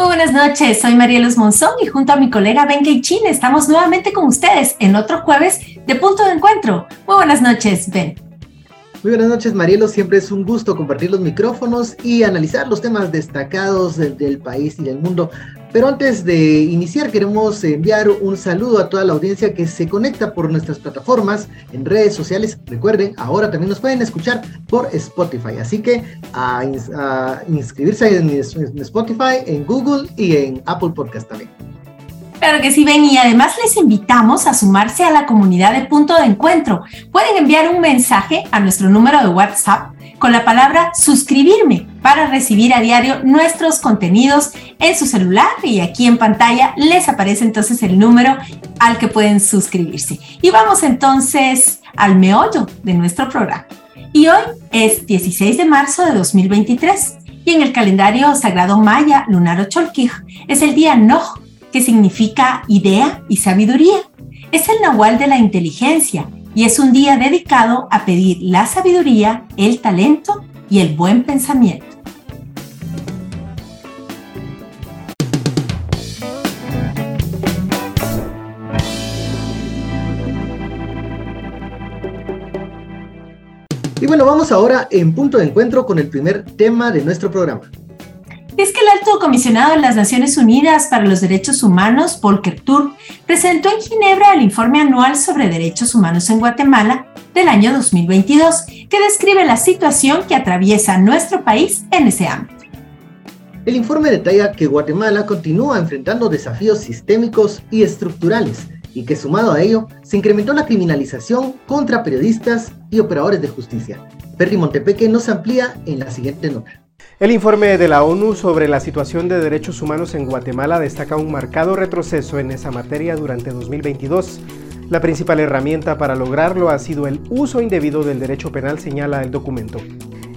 Muy buenas noches, soy Marielos Monzón y junto a mi colega Ben Chin estamos nuevamente con ustedes en otro jueves de Punto de Encuentro. Muy buenas noches, Ben. Muy buenas noches, Marielo. Siempre es un gusto compartir los micrófonos y analizar los temas destacados del, país y del mundo. Pero antes de iniciar, queremos enviar un saludo a toda la audiencia que se conecta por nuestras plataformas en redes sociales. Recuerden, ahora también nos pueden escuchar por Spotify. Así que a, inscribirse en Spotify, en Google y en Apple Podcast también. Claro que sí, ven, y además les invitamos a sumarse a la comunidad de punto de encuentro. Pueden enviar un mensaje a nuestro número de WhatsApp con la palabra suscribirme para recibir a diario nuestros contenidos en su celular y aquí en pantalla les aparece entonces el número al que pueden suscribirse. Y vamos entonces al meollo de nuestro programa. Y hoy es 16 de marzo de 2023 y en el calendario sagrado maya lunar Cholquij es el día Noj que significa idea y sabiduría. Es el Nahual de la inteligencia y es un día dedicado a pedir la sabiduría, el talento y el buen pensamiento. Y bueno, vamos ahora en punto de encuentro con el primer tema de nuestro programa es que el alto comisionado de las Naciones Unidas para los Derechos Humanos, Volker Turk, presentó en Ginebra el informe anual sobre derechos humanos en Guatemala del año 2022, que describe la situación que atraviesa nuestro país en ese ámbito. El informe detalla que Guatemala continúa enfrentando desafíos sistémicos y estructurales y que sumado a ello se incrementó la criminalización contra periodistas y operadores de justicia. Perry Montepeque nos amplía en la siguiente nota. El informe de la ONU sobre la situación de derechos humanos en Guatemala destaca un marcado retroceso en esa materia durante 2022. La principal herramienta para lograrlo ha sido el uso indebido del derecho penal, señala el documento.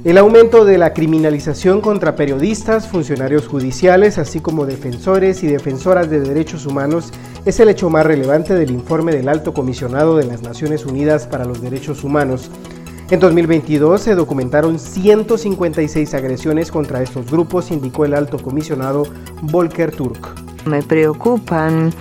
El aumento de la criminalización contra periodistas, funcionarios judiciales, así como defensores y defensoras de derechos humanos es el hecho más relevante del informe del Alto Comisionado de las Naciones Unidas para los Derechos Humanos. En 2022 se documentaron 156 agresiones contra estos grupos, indicó el alto comisionado Volker Turk. Me preocupan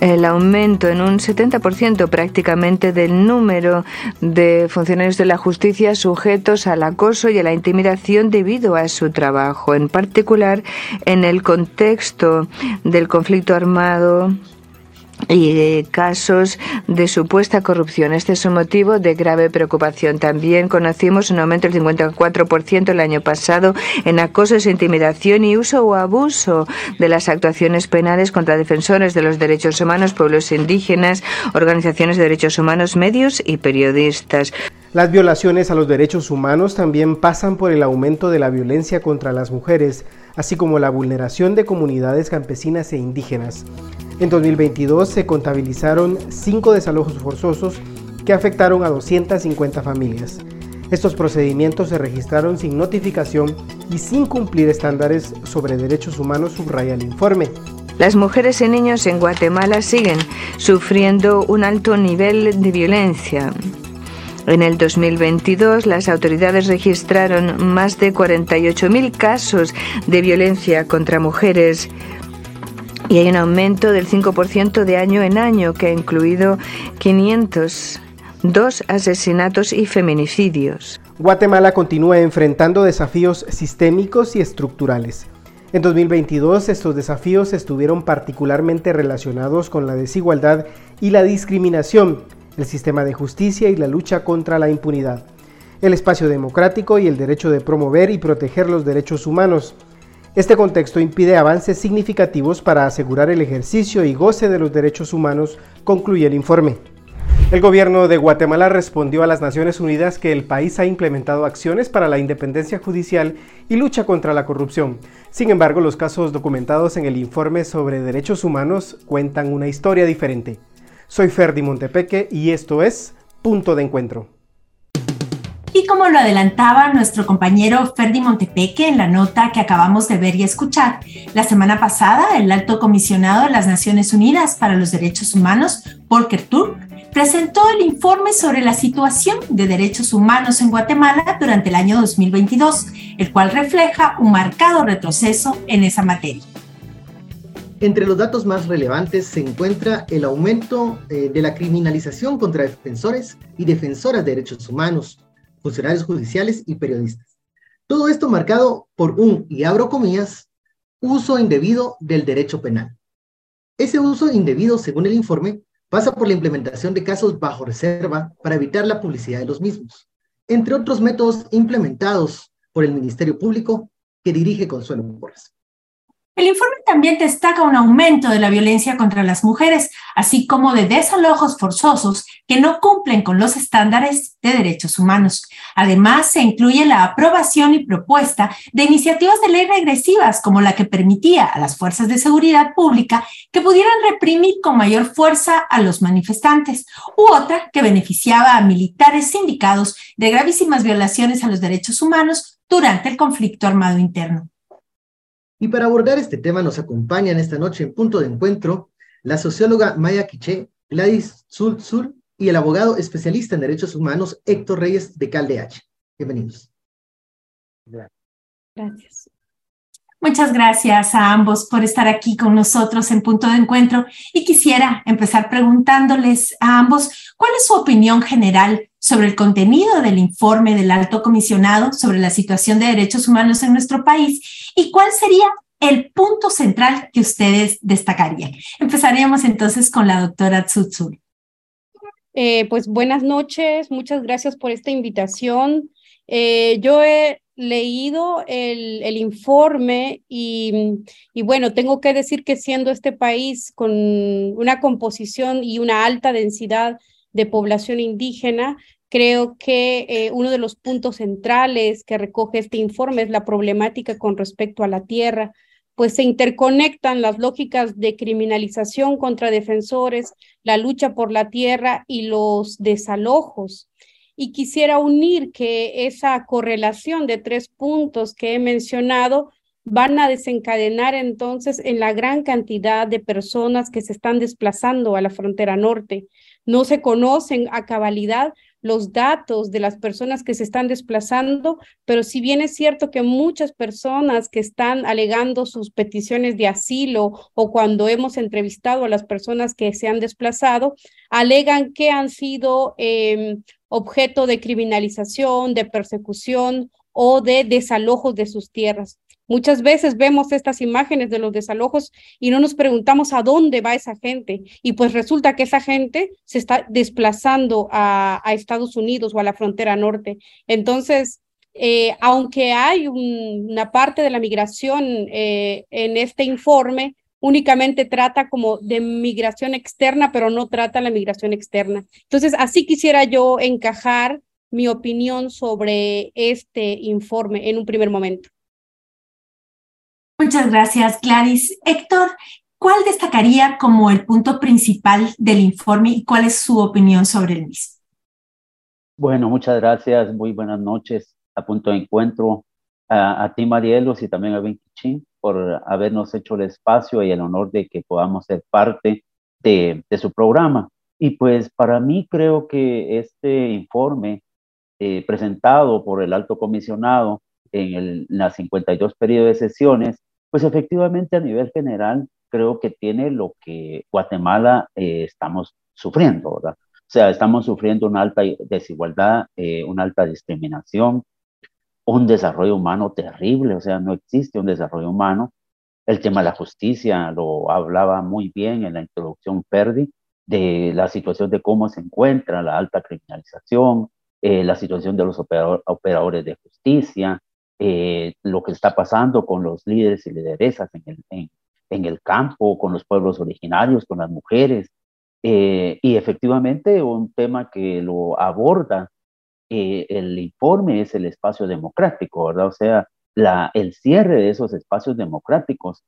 el aumento en un 70% prácticamente del número de funcionarios de la justicia sujetos al acoso y a la intimidación debido a su trabajo, en particular en el contexto del conflicto armado y casos de supuesta corrupción. Este es un motivo de grave preocupación. También conocimos un aumento del 54% el año pasado en acosos, intimidación y uso o abuso de las actuaciones penales contra defensores de los derechos humanos, pueblos indígenas, organizaciones de derechos humanos, medios y periodistas. Las violaciones a los derechos humanos también pasan por el aumento de la violencia contra las mujeres, así como la vulneración de comunidades campesinas e indígenas. En 2022 se contabilizaron cinco desalojos forzosos que afectaron a 250 familias. Estos procedimientos se registraron sin notificación y sin cumplir estándares sobre derechos humanos, subraya el informe. Las mujeres y niños en Guatemala siguen sufriendo un alto nivel de violencia. En el 2022, las autoridades registraron más de 48.000 casos de violencia contra mujeres, y hay un aumento del 5% de año en año que ha incluido 502 asesinatos y feminicidios. Guatemala continúa enfrentando desafíos sistémicos y estructurales. En 2022 estos desafíos estuvieron particularmente relacionados con la desigualdad y la discriminación, el sistema de justicia y la lucha contra la impunidad, el espacio democrático y el derecho de promover y proteger los derechos humanos, este contexto impide avances significativos para asegurar el ejercicio y goce de los derechos humanos, concluye el informe. El gobierno de Guatemala respondió a las Naciones Unidas que el país ha implementado acciones para la independencia judicial y lucha contra la corrupción. Sin embargo, los casos documentados en el informe sobre derechos humanos cuentan una historia diferente. Soy Ferdi Montepeque y esto es Punto de Encuentro. Y como lo adelantaba nuestro compañero Ferdi Montepeque en la nota que acabamos de ver y escuchar, la semana pasada el alto comisionado de las Naciones Unidas para los Derechos Humanos, Volker Turk, presentó el informe sobre la situación de derechos humanos en Guatemala durante el año 2022, el cual refleja un marcado retroceso en esa materia. Entre los datos más relevantes se encuentra el aumento eh, de la criminalización contra defensores y defensoras de derechos humanos, funcionarios judiciales y periodistas. Todo esto marcado por un, y abro comillas, uso indebido del derecho penal. Ese uso indebido, según el informe, pasa por la implementación de casos bajo reserva para evitar la publicidad de los mismos, entre otros métodos implementados por el Ministerio Público que dirige Consuelo Porras. El informe también destaca un aumento de la violencia contra las mujeres, así como de desalojos forzosos que no cumplen con los estándares de derechos humanos. Además, se incluye la aprobación y propuesta de iniciativas de ley regresivas, como la que permitía a las fuerzas de seguridad pública que pudieran reprimir con mayor fuerza a los manifestantes, u otra que beneficiaba a militares sindicados de gravísimas violaciones a los derechos humanos durante el conflicto armado interno. Y para abordar este tema nos acompañan esta noche en punto de encuentro la socióloga Maya Quiché, Gladys Zul y el abogado especialista en derechos humanos Héctor Reyes de CalDH. Bienvenidos. Gracias. Muchas gracias a ambos por estar aquí con nosotros en punto de encuentro y quisiera empezar preguntándoles a ambos cuál es su opinión general sobre el contenido del informe del alto comisionado sobre la situación de derechos humanos en nuestro país y cuál sería el punto central que ustedes destacarían. Empezaríamos entonces con la doctora Tsutsur. Eh, pues buenas noches, muchas gracias por esta invitación. Eh, yo he leído el, el informe y, y, bueno, tengo que decir que siendo este país con una composición y una alta densidad de población indígena, creo que eh, uno de los puntos centrales que recoge este informe es la problemática con respecto a la tierra, pues se interconectan las lógicas de criminalización contra defensores, la lucha por la tierra y los desalojos y quisiera unir que esa correlación de tres puntos que he mencionado van a desencadenar entonces en la gran cantidad de personas que se están desplazando a la frontera norte. No se conocen a cabalidad los datos de las personas que se están desplazando, pero si bien es cierto que muchas personas que están alegando sus peticiones de asilo o cuando hemos entrevistado a las personas que se han desplazado, alegan que han sido eh, objeto de criminalización, de persecución o de desalojos de sus tierras. Muchas veces vemos estas imágenes de los desalojos y no nos preguntamos a dónde va esa gente. Y pues resulta que esa gente se está desplazando a, Estados Unidos o a la frontera norte. Entonces, eh, aunque hay una parte de la migración eh, en este informe, únicamente trata como de migración externa, pero no trata la migración externa. Entonces, así quisiera yo encajar mi opinión sobre este informe en un primer momento. Muchas gracias, Clarice. Héctor, ¿cuál destacaría como el punto principal del informe y cuál es su opinión sobre el mismo? Bueno, muchas gracias. Muy buenas noches. A punto de encuentro a, ti, Marielos, y también a Vinci por habernos hecho el espacio y el honor de que podamos ser parte de, su programa. Y pues para mí creo que este informe eh, presentado por el alto comisionado en, el, las 52 periodos de sesiones, pues efectivamente a nivel general creo que tiene lo que Guatemala eh, estamos sufriendo, ¿verdad? O sea, estamos sufriendo una alta desigualdad, eh, una alta discriminación, un desarrollo humano terrible, o sea, no existe un desarrollo humano. El tema de la justicia lo hablaba muy bien en la introducción Perdi, de la situación de cómo se encuentra la alta criminalización, eh, la situación de los operadores de justicia, eh, lo que está pasando con los líderes y lideresas en el, campo, con los pueblos originarios, con las mujeres. Eh, y efectivamente un tema que lo aborda eh, el informe es el espacio democrático, ¿verdad? O sea, el cierre de esos espacios democráticos,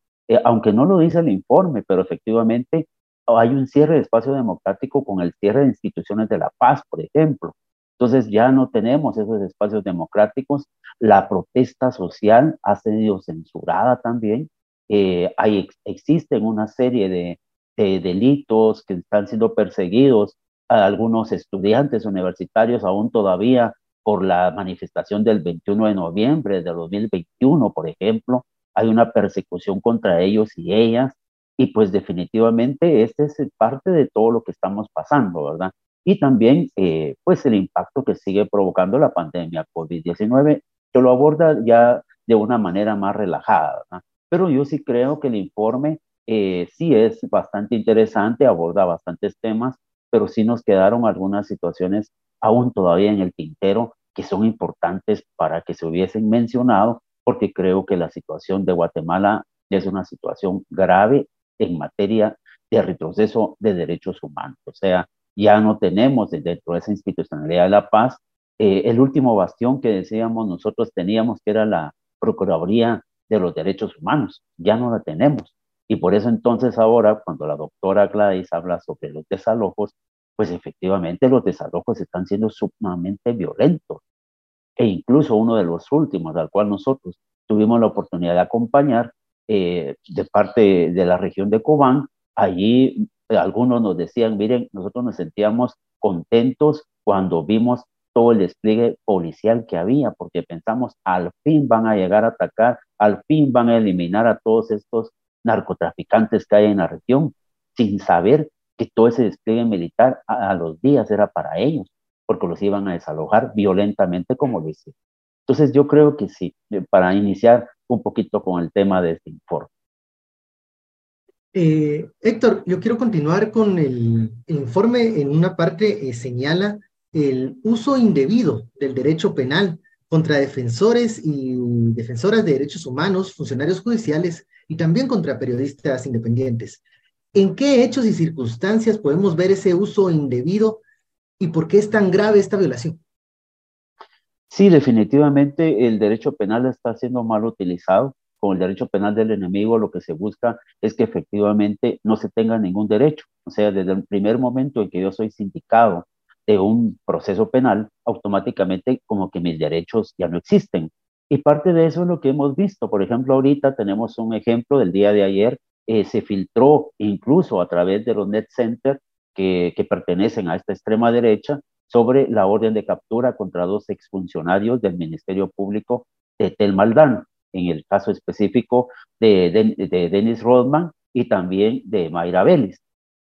aunque no lo dice el informe, pero efectivamente hay un cierre de espacio democrático con el cierre de instituciones de la paz, por ejemplo. Entonces ya no tenemos esos espacios democráticos. La protesta social ha sido censurada también. Eh, hay, existen una serie de, de delitos que están siendo perseguidos algunos estudiantes universitarios aún todavía por la manifestación del 21 de noviembre de 2021, por ejemplo, hay una persecución contra ellos y ellas, y pues definitivamente este es parte de todo lo que estamos pasando, ¿verdad? Y también, eh, pues el impacto que sigue provocando la pandemia COVID-19, que lo aborda ya de una manera más relajada. Pero yo sí creo que el informe eh, sí es bastante interesante, aborda bastantes temas, pero sí nos quedaron algunas situaciones aún todavía en el tintero que son importantes para que se hubiesen mencionado, porque creo que la situación de Guatemala es una situación grave en materia de retroceso de derechos humanos. O sea, ya no tenemos dentro de esa institucionalidad de la paz eh, el último bastión que decíamos nosotros teníamos, que era la Procuraduría de los Derechos Humanos. Ya no la tenemos. Y por eso entonces ahora, cuando la doctora Gladys habla sobre los desalojos, pues efectivamente los desalojos están siendo sumamente violentos. E incluso uno de los últimos, al cual nosotros tuvimos la oportunidad de acompañar, eh, de parte de la región de Cobán, allí algunos nos decían, miren, nosotros nos sentíamos contentos cuando vimos todo el despliegue policial que había, porque pensamos, al fin van a llegar a atacar, al fin van a eliminar a todos estos narcotraficantes que hay en la región, sin saber que todo ese despliegue militar a, los días era para ellos, porque los iban a desalojar violentamente, como dice. Entonces yo creo que sí, eh, para iniciar un poquito con el tema de este informe. Eh, Héctor, yo quiero continuar con el, informe. En una parte eh, señala el uso indebido del derecho penal contra defensores y defensoras de derechos humanos, funcionarios judiciales y también contra periodistas independientes. ¿En qué hechos y circunstancias podemos ver ese uso indebido y por qué es tan grave esta violación? Sí, definitivamente el derecho penal está siendo mal utilizado. Con el derecho penal del enemigo lo que se busca es que efectivamente no se tenga ningún derecho. O sea, desde el primer momento en que yo soy sindicado de un proceso penal, automáticamente como que mis derechos ya no existen. Y parte de eso es lo que hemos visto. Por ejemplo, ahorita tenemos un ejemplo del día de ayer eh, se filtró incluso a través de los net center que, que, pertenecen a esta extrema derecha sobre la orden de captura contra dos exfuncionarios del Ministerio Público de Telmaldán, en el caso específico de, de, Dennis Rodman y también de Mayra Vélez.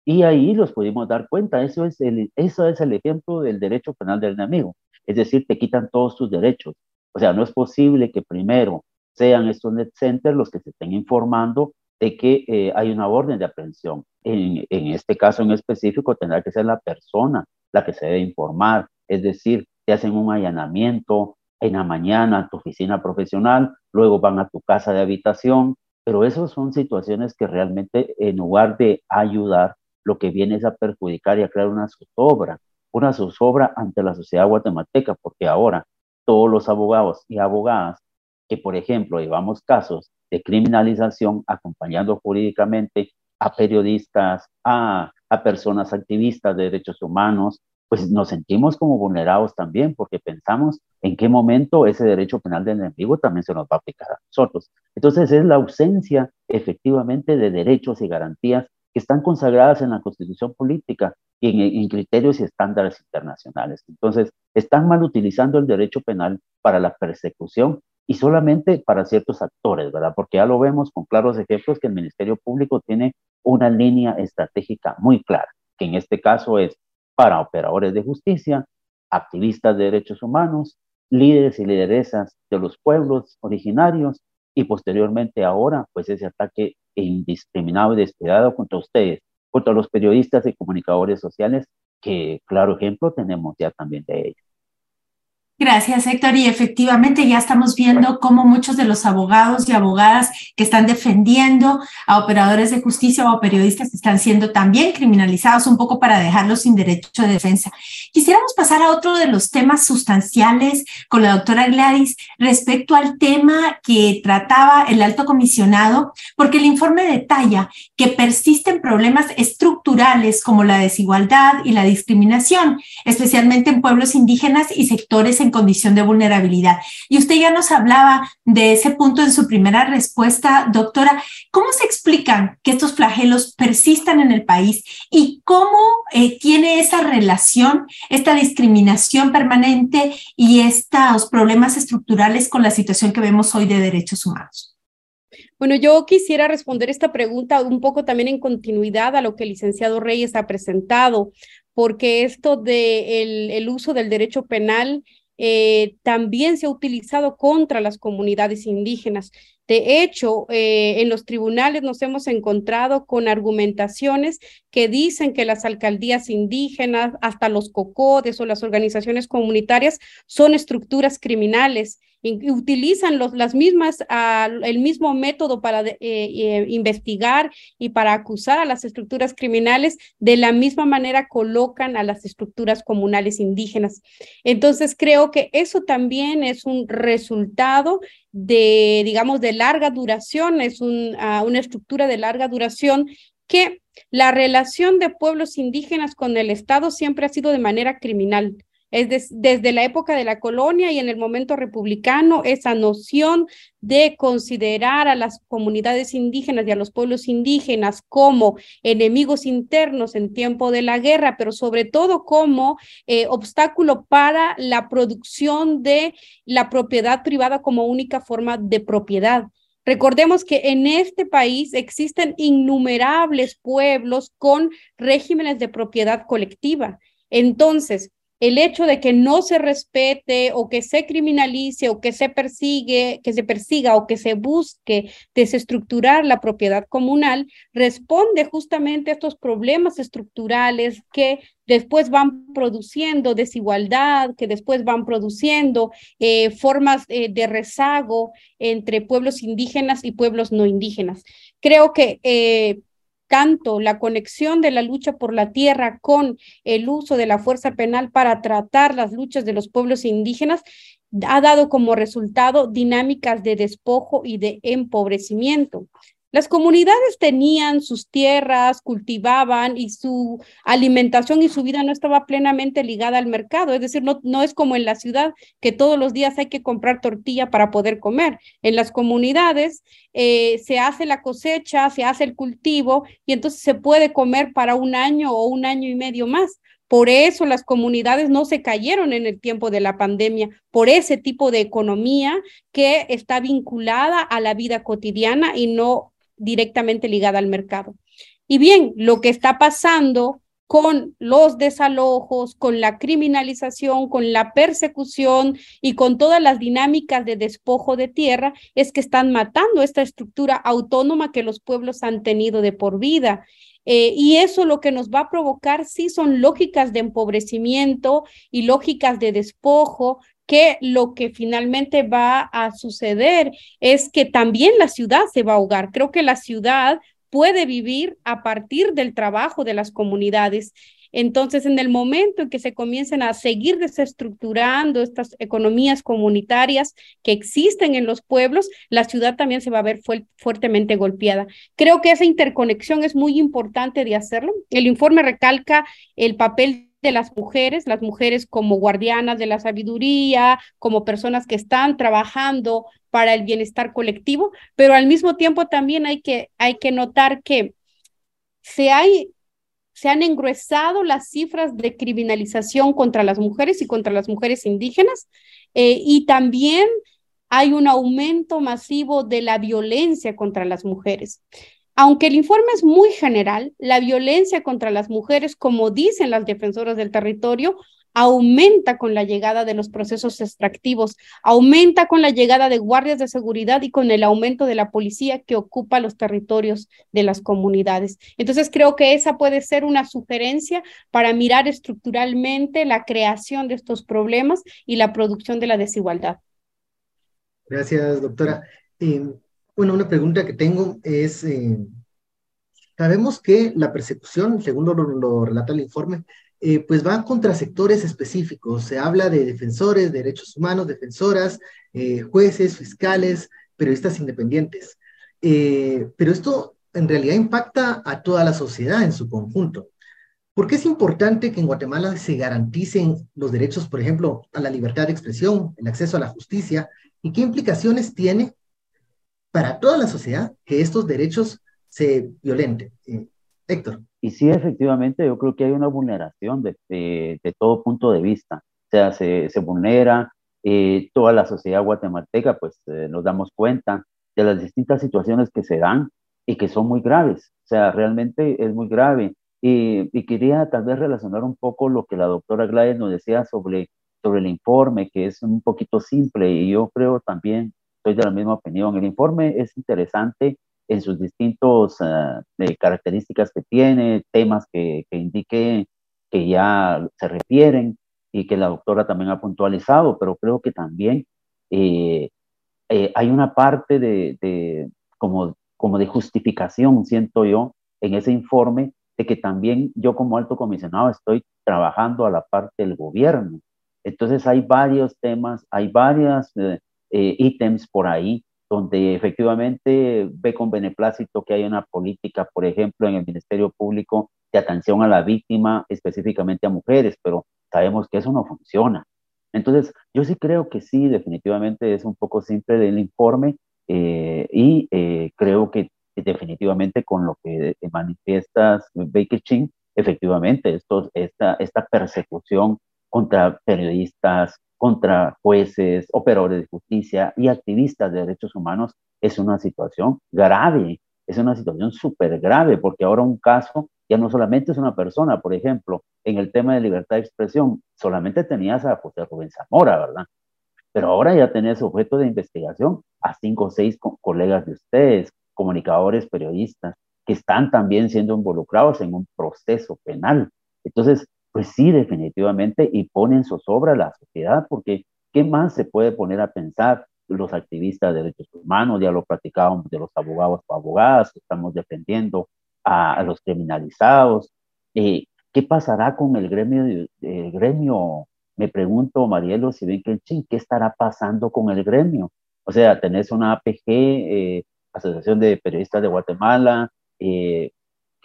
Y ahí los pudimos dar cuenta, eso es, el, eso es el ejemplo del derecho penal del enemigo, es decir, te quitan todos tus derechos. O sea, no es posible que primero sean estos net centers los que se estén informando de que eh, hay una orden de aprehensión. En, en, este caso en específico tendrá que ser la persona la que se debe informar, es decir, te hacen un allanamiento en la mañana a tu oficina profesional, luego van a tu casa de habitación, pero esas son situaciones que realmente en lugar de ayudar, lo que viene es a perjudicar y a crear una zozobra, una zozobra ante la sociedad guatemalteca, porque ahora todos los abogados y abogadas que, por ejemplo, llevamos casos de criminalización, acompañando jurídicamente a periodistas, a, personas activistas de derechos humanos, pues nos sentimos como vulnerados también porque pensamos en qué momento ese derecho penal del enemigo también se nos va a aplicar a nosotros. Entonces es la ausencia efectivamente de derechos y garantías que están consagradas en la constitución política y en, criterios y estándares internacionales. Entonces, están mal utilizando el derecho penal para la persecución y solamente para ciertos actores, ¿verdad? Porque ya lo vemos con claros ejemplos que el Ministerio Público tiene una línea estratégica muy clara, que en este caso es para operadores de justicia, activistas de derechos humanos, líderes y lideresas de los pueblos originarios y posteriormente ahora, pues ese ataque indiscriminado y despiadado contra ustedes, contra los periodistas y comunicadores sociales, que claro ejemplo tenemos ya también de ellos. Gracias, Héctor. Y efectivamente ya estamos viendo cómo muchos de los abogados y abogadas que están defendiendo a operadores de justicia o a periodistas están siendo también criminalizados un poco para dejarlos sin derecho de defensa. Quisiéramos pasar a otro de los temas sustanciales con la doctora Gladys respecto al tema que trataba el alto comisionado, porque el informe detalla que persisten problemas estructurales como la desigualdad y la discriminación, especialmente en pueblos indígenas y sectores en condición de vulnerabilidad. Y usted ya nos hablaba de ese punto en su primera respuesta, doctora. ¿Cómo se explican que estos flagelos persistan en el país y cómo eh, tiene esa relación, esta discriminación permanente y estos problemas estructurales con la situación que vemos hoy de derechos humanos? Bueno, yo quisiera responder esta pregunta un poco también en continuidad a lo que el licenciado Reyes ha presentado, porque esto de el, uso del derecho penal eh, también se ha utilizado contra las comunidades indígenas. De hecho, eh, en los tribunales nos hemos encontrado con argumentaciones que dicen que las alcaldías indígenas, hasta los COCODES o las organizaciones comunitarias son estructuras criminales utilizan los, las mismas, ah, el mismo método para eh, eh, investigar y para acusar a las estructuras criminales, de la misma manera colocan a las estructuras comunales indígenas. Entonces, creo que eso también es un resultado de, digamos, de larga duración, es ah, una estructura de larga duración que la relación de pueblos indígenas con el Estado siempre ha sido de manera criminal. Es desde la época de la colonia y en el momento republicano, esa noción de considerar a las comunidades indígenas y a los pueblos indígenas como enemigos internos en tiempo de la guerra, pero sobre todo como eh, obstáculo para la producción de la propiedad privada como única forma de propiedad. Recordemos que en este país existen innumerables pueblos con regímenes de propiedad colectiva. Entonces, el hecho de que no se respete o que se criminalice o que se persigue, que se persiga o que se busque desestructurar la propiedad comunal, responde justamente a estos problemas estructurales que después van produciendo desigualdad, que después van produciendo eh, formas eh, de rezago entre pueblos indígenas y pueblos no indígenas. Creo que eh, tanto la conexión de la lucha por la tierra con el uso de la fuerza penal para tratar las luchas de los pueblos indígenas ha dado como resultado dinámicas de despojo y de empobrecimiento. Las comunidades tenían sus tierras, cultivaban y su alimentación y su vida no estaba plenamente ligada al mercado. Es decir, no, no es como en la ciudad que todos los días hay que comprar tortilla para poder comer. En las comunidades eh, se hace la cosecha, se hace el cultivo y entonces se puede comer para un año o un año y medio más. Por eso las comunidades no se cayeron en el tiempo de la pandemia, por ese tipo de economía que está vinculada a la vida cotidiana y no directamente ligada al mercado. Y bien, lo que está pasando con los desalojos, con la criminalización, con la persecución y con todas las dinámicas de despojo de tierra, es que están matando esta estructura autónoma que los pueblos han tenido de por vida. Eh, y eso lo que nos va a provocar sí son lógicas de empobrecimiento y lógicas de despojo, que lo que finalmente va a suceder es que también la ciudad se va a ahogar. Creo que la ciudad puede vivir a partir del trabajo de las comunidades. Entonces, en el momento en que se comiencen a seguir desestructurando estas economías comunitarias que existen en los pueblos, la ciudad también se va a ver fuertemente golpeada. Creo que esa interconexión es muy importante de hacerlo. El informe recalca el papel de las mujeres, las mujeres como guardianas de la sabiduría, como personas que están trabajando para el bienestar colectivo, pero al mismo tiempo también hay que, hay que notar que se, hay, se han engruesado las cifras de criminalización contra las mujeres y contra las mujeres indígenas, eh, y también hay un aumento masivo de la violencia contra las mujeres. Aunque el informe es muy general, la violencia contra las mujeres, como dicen las defensoras del territorio, aumenta con la llegada de los procesos extractivos, aumenta con la llegada de guardias de seguridad y con el aumento de la policía que ocupa los territorios de las comunidades. Entonces, creo que esa puede ser una sugerencia para mirar estructuralmente la creación de estos problemas y la producción de la desigualdad. Gracias, doctora. Bueno, una pregunta que tengo es, eh, sabemos que la persecución, según lo, relata el informe, eh, pues va contra sectores específicos. Se habla de defensores, de derechos humanos, defensoras, eh, jueces, fiscales, periodistas independientes. pero esto en realidad impacta a toda la sociedad en su conjunto. ¿Por qué es importante que en Guatemala se garanticen los derechos, por ejemplo, a la libertad de expresión, el acceso a la justicia? ¿Y qué implicaciones tiene para toda la sociedad que estos derechos se violenten? Eh, Héctor. Y sí, efectivamente, yo creo que hay una vulneración de, todo punto de vista. O sea, se, vulnera eh, toda la sociedad guatemalteca, pues eh, nos damos cuenta de las distintas situaciones que se dan y que son muy graves. O sea, realmente es muy grave. Y, quería tal vez relacionar un poco lo que la doctora Gladys nos decía sobre el informe, que es un poquito simple y yo creo también, estoy de la misma opinión, el informe es interesante en sus distintos uh, características que tiene, temas que, que indique que ya se refieren y que la doctora también ha puntualizado, pero creo que también eh, eh, hay una parte de, de, como, como de justificación, siento yo, en ese informe de que también yo como alto comisionado estoy trabajando a la parte del gobierno. Entonces hay varios temas, hay varios eh, eh, ítems por ahí donde efectivamente ve con beneplácito que hay una política, por ejemplo, en el Ministerio Público de atención a la víctima, específicamente a mujeres, pero sabemos que eso no funciona. Entonces, yo sí creo que sí, definitivamente es un poco simple el informe eh, y creo que definitivamente con lo que manifiestas, Baker Ching, efectivamente, esto, esta, esta persecución contra periodistas, contra jueces, operadores de justicia y activistas de derechos humanos es una situación grave, es una situación súper grave, porque ahora un caso ya no solamente es una persona, por ejemplo, en el tema de libertad de expresión, solamente tenías a José Rubén Zamora, ¿verdad? Pero ahora ya tenés objeto de investigación a cinco o seis colegas de ustedes, comunicadores, periodistas, que están también siendo involucrados en un proceso penal. Entonces, pues sí, definitivamente, y ponen zozobra a la sociedad, porque ¿qué más se puede poner a pensar los activistas de derechos humanos? Ya lo platicábamos de los abogados o abogadas, estamos defendiendo a, los criminalizados. Eh, ¿Qué pasará con el gremio? El gremio, me pregunto, Marielo, si ven que ¿qué estará pasando con el gremio? O sea, tenés una APG eh, Asociación de Periodistas de Guatemala, eh,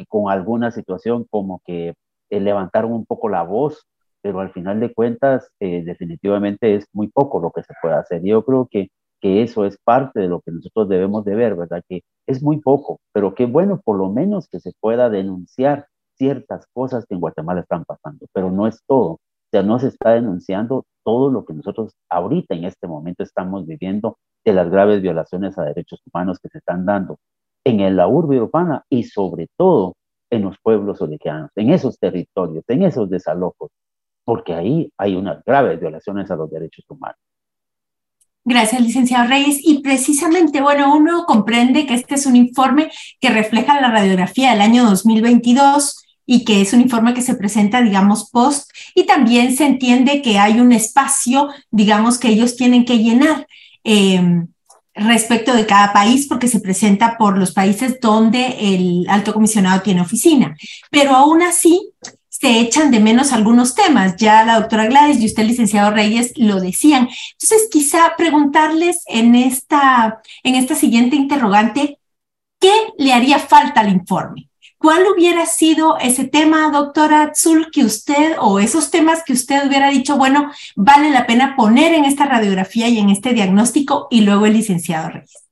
con alguna situación como que eh, levantaron un poco la voz, pero al final de cuentas eh, definitivamente es muy poco lo que se puede hacer. Yo creo que, que eso es parte de lo que nosotros debemos de ver, ¿verdad? Que es muy poco, pero que bueno, por lo menos que se pueda denunciar ciertas cosas que en Guatemala están pasando, pero no es todo. O sea, no se está denunciando todo lo que nosotros ahorita en este momento estamos viviendo de las graves violaciones a derechos humanos que se están dando en la urbe urbana y sobre todo en los pueblos originarios, en esos territorios, en esos desalojos, porque ahí hay unas graves violaciones a los derechos humanos. Gracias, licenciado Reyes. Y precisamente, bueno, uno comprende que este es un informe que refleja la radiografía del año 2022 y que es un informe que se presenta, digamos, post, y también se entiende que hay un espacio, digamos, que ellos tienen que llenar eh, respecto de cada país, porque se presenta por los países donde el alto comisionado tiene oficina. Pero aún así, se echan de menos algunos temas. Ya la doctora Gladys y usted, licenciado Reyes, lo decían. Entonces, quizá preguntarles en esta, en esta siguiente interrogante, ¿qué le haría falta al informe? ¿Cuál hubiera sido ese tema, doctora Azul, que usted o esos temas que usted hubiera dicho, bueno, vale la pena poner en esta radiografía y en este diagnóstico y luego el licenciado Reyes?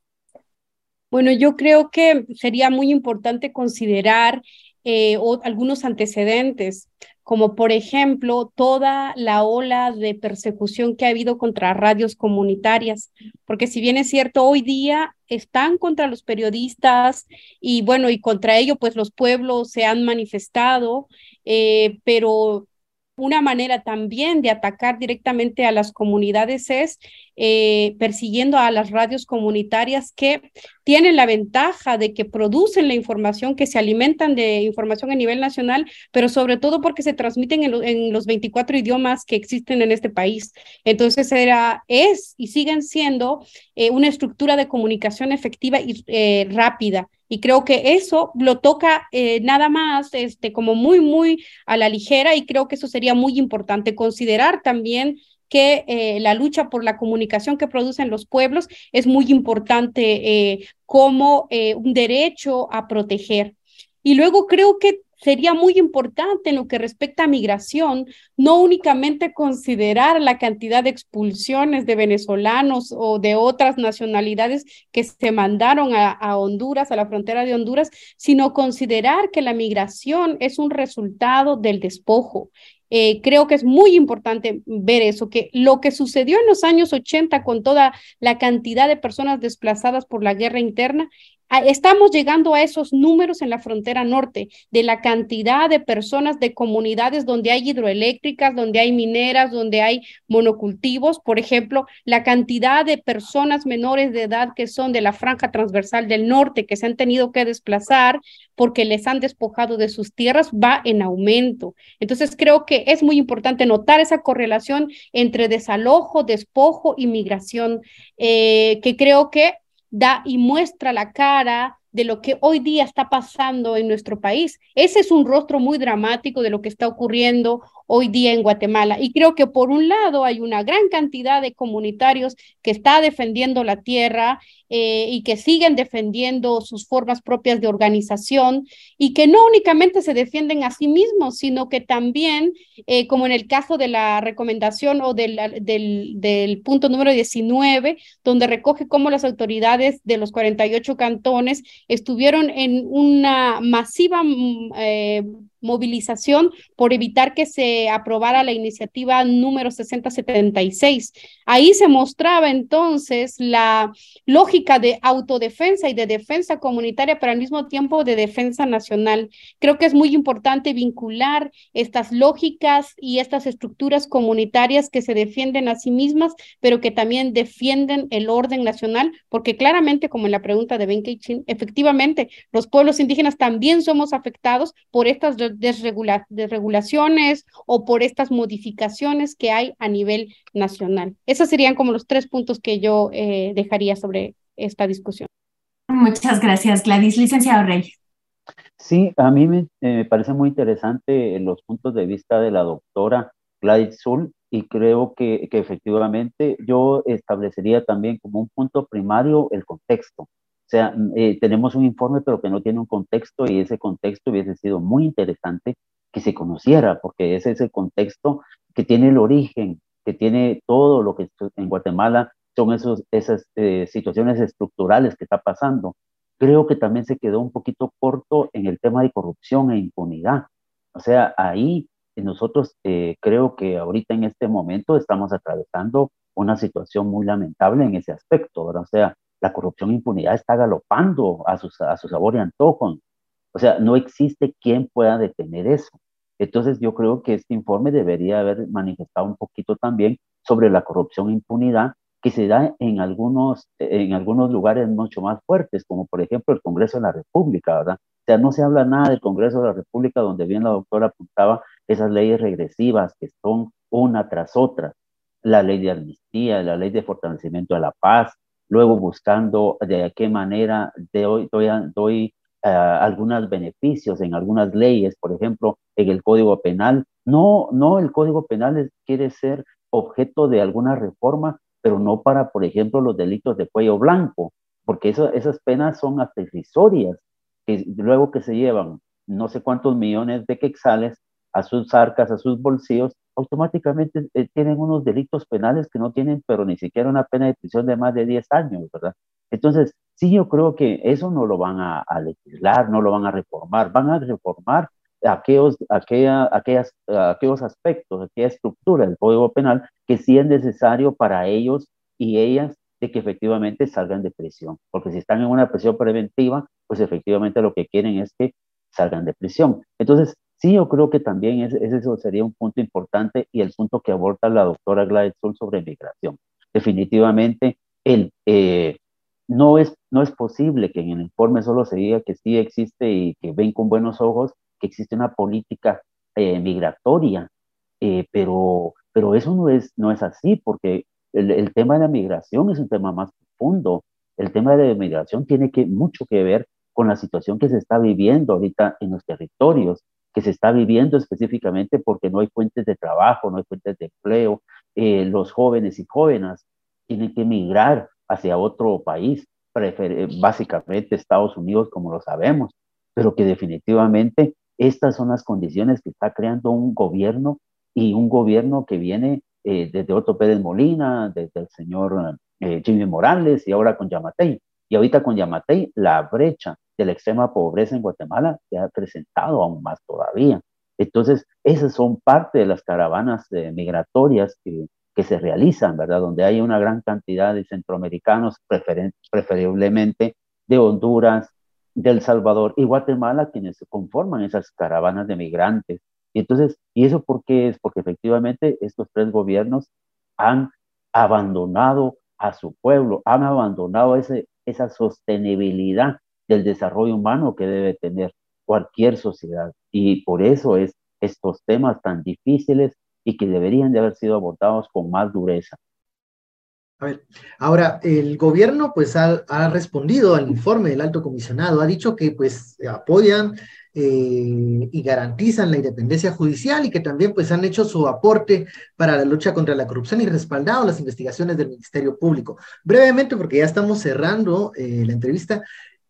Bueno, yo creo que sería muy importante considerar eh, algunos antecedentes como por ejemplo toda la ola de persecución que ha habido contra radios comunitarias, porque si bien es cierto, hoy día están contra los periodistas y bueno, y contra ello pues los pueblos se han manifestado, eh, pero una manera también de atacar directamente a las comunidades es eh, persiguiendo a las radios comunitarias que tienen la ventaja de que producen la información, que se alimentan de información a nivel nacional, pero sobre todo porque se transmiten en, los 24 idiomas que existen en este país. Entonces era, es y siguen siendo eh, una estructura de comunicación efectiva y eh, rápida y creo que eso lo toca eh, nada más este, como muy, muy a la ligera y creo que eso sería muy importante considerar también que eh, la lucha por la comunicación que producen los pueblos es muy importante eh, como un derecho a proteger. Y luego creo que sería muy importante en lo que respecta a migración, no únicamente considerar la cantidad de expulsiones de venezolanos o de otras nacionalidades que se mandaron a, Honduras, a la frontera de Honduras, sino considerar que la migración es un resultado del despojo. Eh, creo que es muy importante ver eso, que lo que sucedió en los años 80 con toda la cantidad de personas desplazadas por la guerra interna Estamos llegando a esos números en la frontera norte, de la cantidad de personas de comunidades donde hay hidroeléctricas, donde hay mineras, donde hay monocultivos. Por ejemplo, la cantidad de personas menores de edad que son de la franja transversal del norte, que se han tenido que desplazar porque les han despojado de sus tierras, va en aumento. Entonces, creo que es muy importante notar esa correlación entre desalojo, despojo y migración, eh, que creo que da y muestra la cara de lo que hoy día está pasando en nuestro país. Ese es un rostro muy dramático de lo que está ocurriendo hoy día en Guatemala. Y creo que por un lado hay una gran cantidad de comunitarios que está defendiendo la tierra eh, y que siguen defendiendo sus formas propias de organización y que no únicamente se defienden a sí mismos, sino que también, eh, como en el caso de la recomendación o del, del, punto número 19, donde recoge cómo las autoridades de los 48 cantones estuvieron en una masiva mm, eh, movilización por evitar que se aprobara la iniciativa número 6076. Ahí se mostraba entonces la lógica de autodefensa y de defensa comunitaria, pero al mismo tiempo de defensa nacional. Creo que es muy importante vincular estas lógicas y estas estructuras comunitarias que se defienden a sí mismas, pero que también defienden el orden nacional, porque claramente, como en la pregunta de Ben Chin, efectivamente, los pueblos indígenas también somos afectados por estas desregulaciones o por estas modificaciones que hay a nivel nacional. Esos serían como los tres puntos que yo eh, dejaría sobre esta discusión. Muchas gracias, Gladys. Licenciado Rey. Sí, a mí me, eh, parece muy interesante los puntos de vista de la doctora Gladys Zul y creo que, que, efectivamente yo establecería también como un punto primario el contexto. O sea, eh, tenemos un informe pero que no tiene un contexto y ese contexto hubiese sido muy interesante que se conociera, porque ese es el contexto que tiene el origen, que tiene todo lo que en Guatemala son esos, esas eh, situaciones estructurales que está pasando. Creo que también se quedó un poquito corto en el tema de corrupción e impunidad. O sea, ahí nosotros eh, creo que ahorita en este momento estamos atravesando una situación muy lamentable en ese aspecto, ¿verdad? O sea, la corrupción e impunidad está galopando a su, a su sabor y antojo. O sea, no existe quien pueda detener eso. Entonces yo creo que este informe debería haber manifestado un poquito también sobre la corrupción e impunidad que se da en algunos, en algunos lugares mucho más fuertes, como por ejemplo el Congreso de la República, ¿verdad? O sea, no se habla nada del Congreso de la República, donde bien la doctora apuntaba esas leyes regresivas que son una tras otra, la ley de amnistía, la ley de fortalecimiento de la paz, luego buscando de qué manera doy, doy, doy uh, algunos beneficios en algunas leyes, por ejemplo, en el Código Penal. No, no el Código Penal quiere ser objeto de alguna reforma, pero no para, por ejemplo, los delitos de cuello blanco, porque esas penas son accesorias, que luego que se llevan no sé cuántos millones de quexales a sus arcas, a sus bolsillos, automáticamente eh, tienen unos delitos penales que no tienen, pero ni siquiera una pena de prisión de más de 10 años, ¿verdad? Entonces, sí, yo creo que eso no lo van a, legislar, no lo van a reformar, van a reformar aquellos, aquella, aquellas, aquellos aspectos, aquella estructura del Código Penal que sí es necesario para ellos y ellas de que efectivamente salgan de prisión, porque si están en una prisión preventiva, pues efectivamente lo que quieren es que salgan de prisión. Entonces, Sí, yo creo que también ese, sería un punto importante y el punto que aborda la doctora Gladys Sul sobre migración. Definitivamente, el, eh, no, es, no es posible que en el informe solo se diga que sí existe y que ven con buenos ojos que existe una política eh, migratoria, eh, pero, pero eso no es, no es así, porque el, el, tema de la migración es un tema más profundo. El tema de la migración tiene que, mucho que ver con la situación que se está viviendo ahorita en los territorios que se está viviendo específicamente porque no hay fuentes de trabajo, no hay fuentes de empleo. Eh, los jóvenes y jóvenes tienen que emigrar hacia otro país, básicamente Estados Unidos, como lo sabemos, pero que definitivamente estas son las condiciones que está creando un gobierno y un gobierno que viene eh, desde Otto Pérez Molina, desde el señor eh, Jimmy Morales y ahora con Yamatei. Y ahorita con Yamatei, la brecha de la extrema pobreza en Guatemala se ha acrecentado aún más todavía. Entonces, esas son parte de las caravanas migratorias que, que, se realizan, ¿verdad? Donde hay una gran cantidad de centroamericanos, preferiblemente de Honduras, de El Salvador y Guatemala, quienes conforman esas caravanas de migrantes. Y entonces, ¿y eso por qué es? Porque efectivamente estos tres gobiernos han abandonado a su pueblo, han abandonado ese, esa sostenibilidad del desarrollo humano que debe tener cualquier sociedad. Y por eso es estos temas tan difíciles y que deberían de haber sido abordados con más dureza. A ver, ahora el gobierno pues ha, ha, respondido al informe del alto comisionado, ha dicho que pues apoyan eh, y garantizan la independencia judicial y que también pues han hecho su aporte para la lucha contra la corrupción y respaldado las investigaciones del Ministerio Público. Brevemente, porque ya estamos cerrando eh, la entrevista,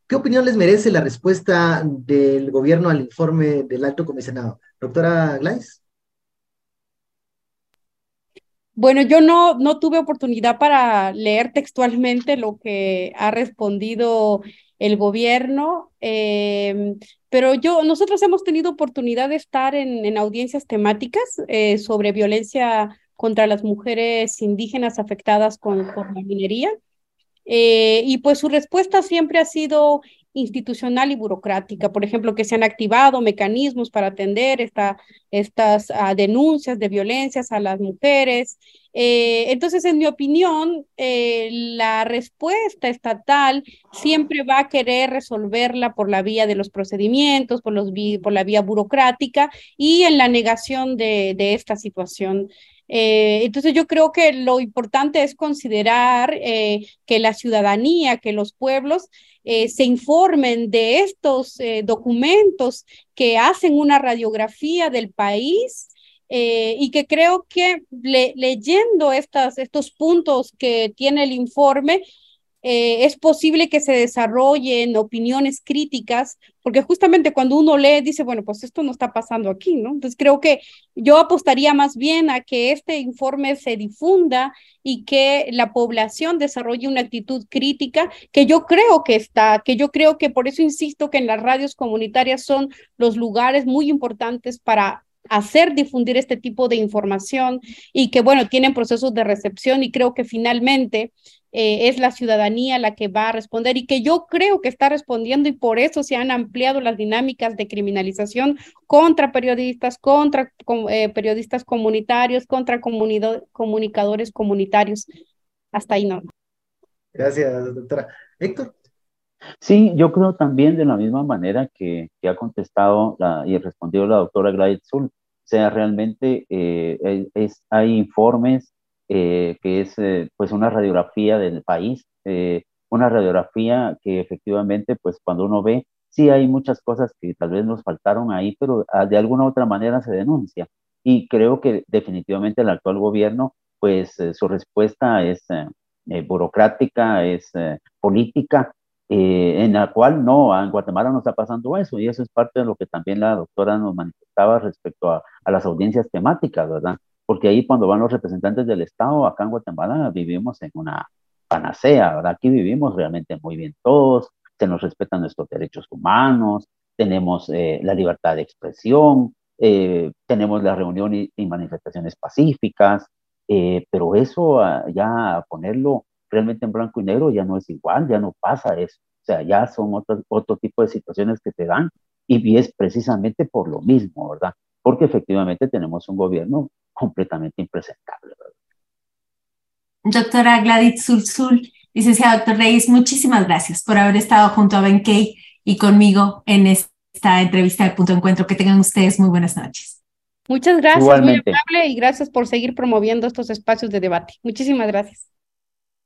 ¿qué opinión les merece la respuesta del gobierno al informe del alto comisionado? Doctora Glais. Bueno, yo no, no tuve oportunidad para leer textualmente lo que ha respondido el gobierno, eh, pero yo, nosotros hemos tenido oportunidad de estar en, en audiencias temáticas eh, sobre violencia contra las mujeres indígenas afectadas con, por la minería. Eh, y pues su respuesta siempre ha sido institucional y burocrática, por ejemplo, que se han activado mecanismos para atender esta, estas uh, denuncias de violencias a las mujeres. Eh, entonces, en mi opinión, eh, la respuesta estatal siempre va a querer resolverla por la vía de los procedimientos, por, los por la vía burocrática y en la negación de esta situación. Eh, entonces yo creo que lo importante es considerar eh, que la ciudadanía, que los pueblos eh, se informen de estos documentos que hacen una radiografía del país. Y que creo que le, leyendo estas, estos puntos que tiene el informe, eh, es posible que se desarrollen opiniones críticas, porque justamente cuando uno lee dice, bueno, pues esto no está pasando aquí, ¿no? Entonces creo que yo apostaría más bien a que este informe se difunda y que la población desarrolle una actitud crítica, que yo creo que está, que yo creo que por eso insisto que en las radios comunitarias son los lugares muy importantes para hacer difundir este tipo de información y que, bueno, tienen procesos de recepción y creo que finalmente eh, es la ciudadanía la que va a responder y que yo creo que está respondiendo y por eso se han ampliado las dinámicas de criminalización contra periodistas, contra eh, periodistas comunitarios, contra comunicadores comunitarios. Hasta ahí no. Gracias, doctora. Héctor. Sí, yo creo también de la misma manera que, que ha contestado la, y respondido la doctora Gladys Zul. O sea, realmente eh, es, hay informes eh, que es eh, pues una radiografía del país, eh, una radiografía que efectivamente pues cuando uno ve, sí hay muchas cosas que tal vez nos faltaron ahí, pero ah, de alguna u otra manera se denuncia. Y creo que definitivamente el actual gobierno pues su respuesta es burocrática, es política, en la cual no, en Guatemala no está pasando eso, y eso es parte de lo que también la doctora nos manifestaba respecto a, a las audiencias temáticas, ¿verdad? Porque ahí cuando van los representantes del Estado, acá en Guatemala vivimos en una panacea, ¿verdad? Aquí vivimos realmente muy bien todos, se nos respetan nuestros derechos humanos, tenemos eh, la libertad de expresión, eh, tenemos la reunión y, manifestaciones pacíficas, eh, pero eso ah, ya ponerlo realmente en blanco y negro ya no es igual, ya no pasa eso. O sea, ya son otro, otro tipo de situaciones que se dan y es precisamente por lo mismo, ¿verdad? Porque efectivamente tenemos un gobierno completamente impresentable. Doctora Gladys Sulzul, licenciado doctor Reyes, muchísimas gracias por haber estado junto a Ben Kay y conmigo en esta entrevista de Punto de Encuentro. Que tengan ustedes muy buenas noches. Muchas gracias, Igualmente. muy amable y gracias por seguir promoviendo estos espacios de debate. Muchísimas gracias.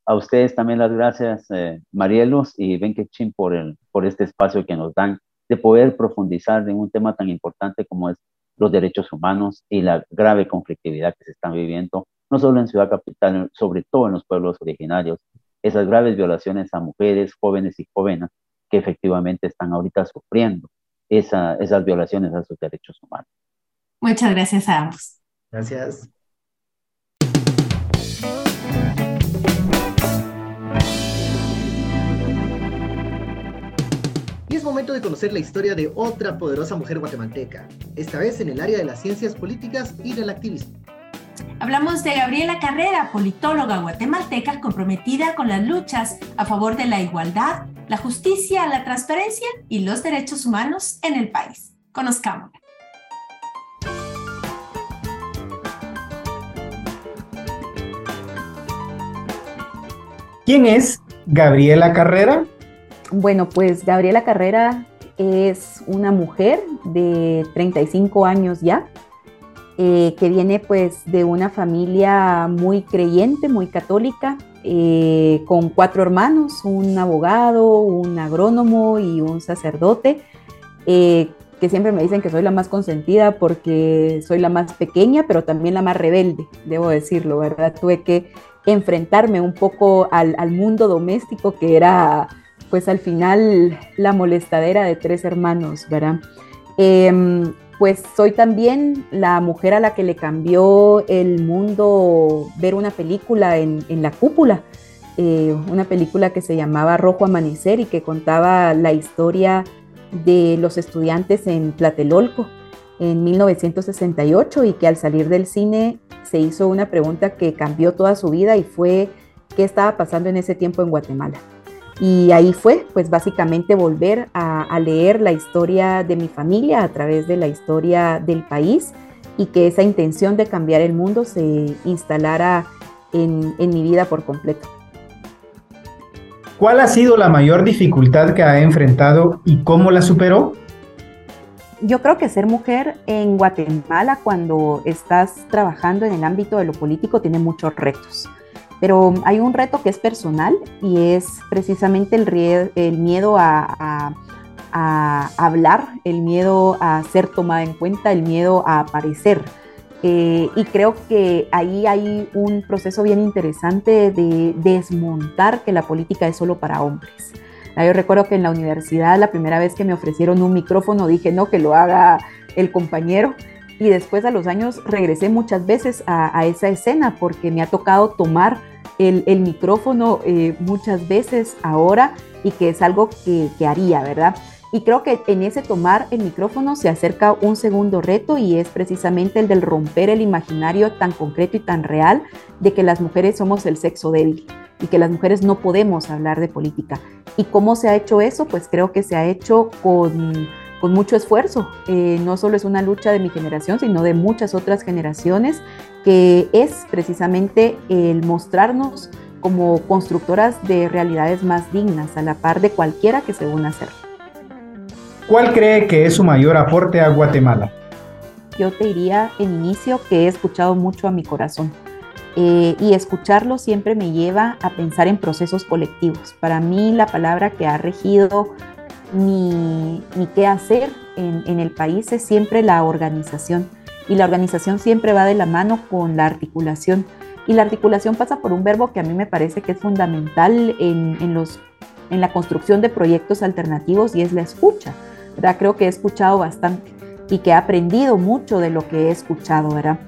A ustedes también las gracias, eh, Marielos y Ben Chin, por, el, por este espacio que nos dan de poder profundizar en un tema tan importante como es los derechos humanos y la grave conflictividad que se están viviendo, no solo en Ciudad Capital, sobre todo en los pueblos originarios, esas graves violaciones a mujeres, jóvenes y jóvenes que efectivamente están ahorita sufriendo. esas violaciones a sus derechos humanos. Muchas gracias a ambos. Gracias. Momento de conocer la historia de otra poderosa mujer guatemalteca, esta vez en el área de las ciencias políticas y del activismo. Hablamos de Gabriela Carrera, politóloga guatemalteca comprometida con las luchas a favor de la igualdad, la justicia, la transparencia y los derechos humanos en el país. Conozcámosla. ¿Quién es Gabriela Carrera? Bueno, pues Gabriela Carrera es una mujer de 35 años ya, eh, que viene pues de una familia muy creyente, muy católica, eh, con cuatro hermanos, un abogado, un agrónomo y un sacerdote, eh, que siempre me dicen que soy la más consentida porque soy la más pequeña, pero también la más rebelde, debo decirlo, ¿verdad? Tuve que enfrentarme un poco al, al mundo doméstico que era pues al final la molestadera de tres hermanos, ¿verdad? Em, pues soy también la mujer a la que le cambió el mundo ver una película en, la cúpula, eh, una película que se llamaba Rojo Amanecer y que contaba la historia de los estudiantes en Tlatelolco en 1968 y que al salir del cine se hizo una pregunta que cambió toda su vida y fue qué estaba pasando en ese tiempo en Guatemala. Y ahí fue, pues básicamente volver a, leer la historia de mi familia a través de la historia del país y que esa intención de cambiar el mundo se instalara en, en mi vida por completo. ¿Cuál ha sido la mayor dificultad que ha enfrentado y cómo la superó? Yo creo que ser mujer en Guatemala cuando estás trabajando en el ámbito de lo político tiene muchos retos. Pero hay un reto que es personal y es precisamente el, el miedo a, hablar, el miedo a ser tomada en cuenta, el miedo a aparecer. Eh, y creo que ahí hay un proceso bien interesante de desmontar que la política es solo para hombres. Ah, yo recuerdo que en la universidad la primera vez que me ofrecieron un micrófono dije no, que lo haga el compañero. Y después a los años regresé muchas veces a esa escena porque me ha tocado tomar el, micrófono eh, muchas veces ahora y que es algo que, haría, ¿verdad? Y creo que en ese tomar el micrófono se acerca un segundo reto y es precisamente el del romper el imaginario tan concreto y tan real de que las mujeres somos el sexo débil y que las mujeres no podemos hablar de política. ¿Y cómo se ha hecho eso? Pues creo que se ha hecho con, mucho esfuerzo. Eh, no solo es una lucha de mi generación, sino de muchas otras generaciones que es precisamente el mostrarnos como constructoras de realidades más dignas, a la par de cualquiera que se una a hacer. ¿Cuál cree que es su mayor aporte a Guatemala? Yo te diría en inicio que he escuchado mucho a mi corazón. Eh, y escucharlo siempre me lleva a pensar en procesos colectivos. Para mí la palabra que ha regido mi, qué hacer en, en el país es siempre la organización y la organización siempre va de la mano con la articulación. Y la articulación pasa por un verbo que a mí me parece que es fundamental en, los, en la construcción de proyectos alternativos y es la escucha. ¿verdad? Creo que he escuchado bastante y que he aprendido mucho de lo que he escuchado. ¿verdad?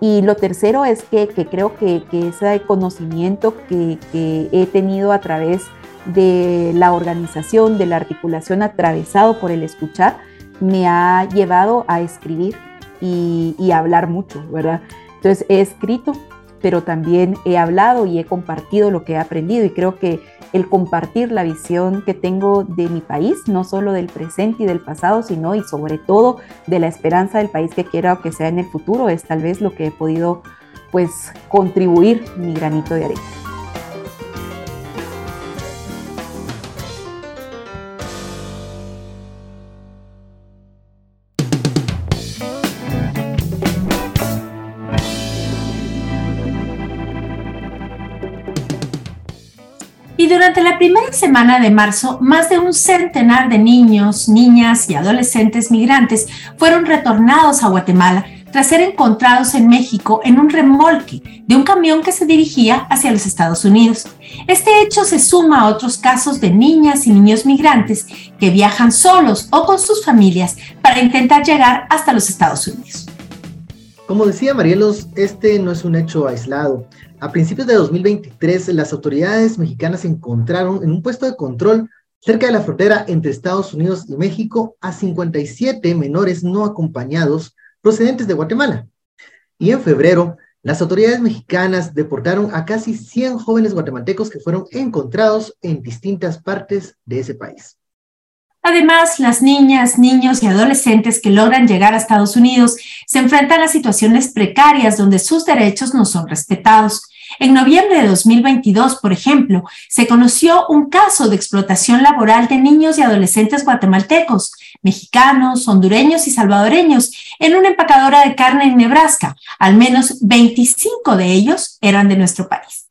Y lo tercero es que, creo que, ese conocimiento que, que he tenido a través de la organización, de la articulación atravesado por el escuchar, me ha llevado a escribir y, hablar mucho, ¿verdad? Entonces he escrito, pero también he hablado y he compartido lo que he aprendido y creo que el compartir la visión que tengo de mi país, no solo del presente y del pasado, sino y sobre todo de la esperanza del país que quiero que sea en el futuro, es tal vez lo que he podido pues contribuir mi granito de arena. Durante la primera semana de marzo, más de un centenar de niños, niñas y adolescentes migrantes fueron retornados a Guatemala tras ser encontrados en México en un remolque de un camión que se dirigía hacia los Estados Unidos. Este hecho se suma a otros casos de niñas y niños migrantes que viajan solos o con sus familias para intentar llegar hasta los Estados Unidos. Como decía Marielos, este no es un hecho aislado. A principios de 2023, las autoridades mexicanas encontraron en un puesto de control cerca de la frontera entre Estados Unidos y México a 57 menores no acompañados procedentes de Guatemala. Y en febrero, las autoridades mexicanas deportaron a casi 100 jóvenes guatemaltecos que fueron encontrados en distintas partes de ese país. Además, las niñas, niños y adolescentes que logran llegar a Estados Unidos se enfrentan a situaciones precarias donde sus derechos no son respetados. En noviembre de 2022, por ejemplo, se conoció un caso de explotación laboral de niños y adolescentes guatemaltecos, mexicanos, hondureños y salvadoreños en una empacadora de carne en Nebraska. Al menos 25 de ellos eran de nuestro país.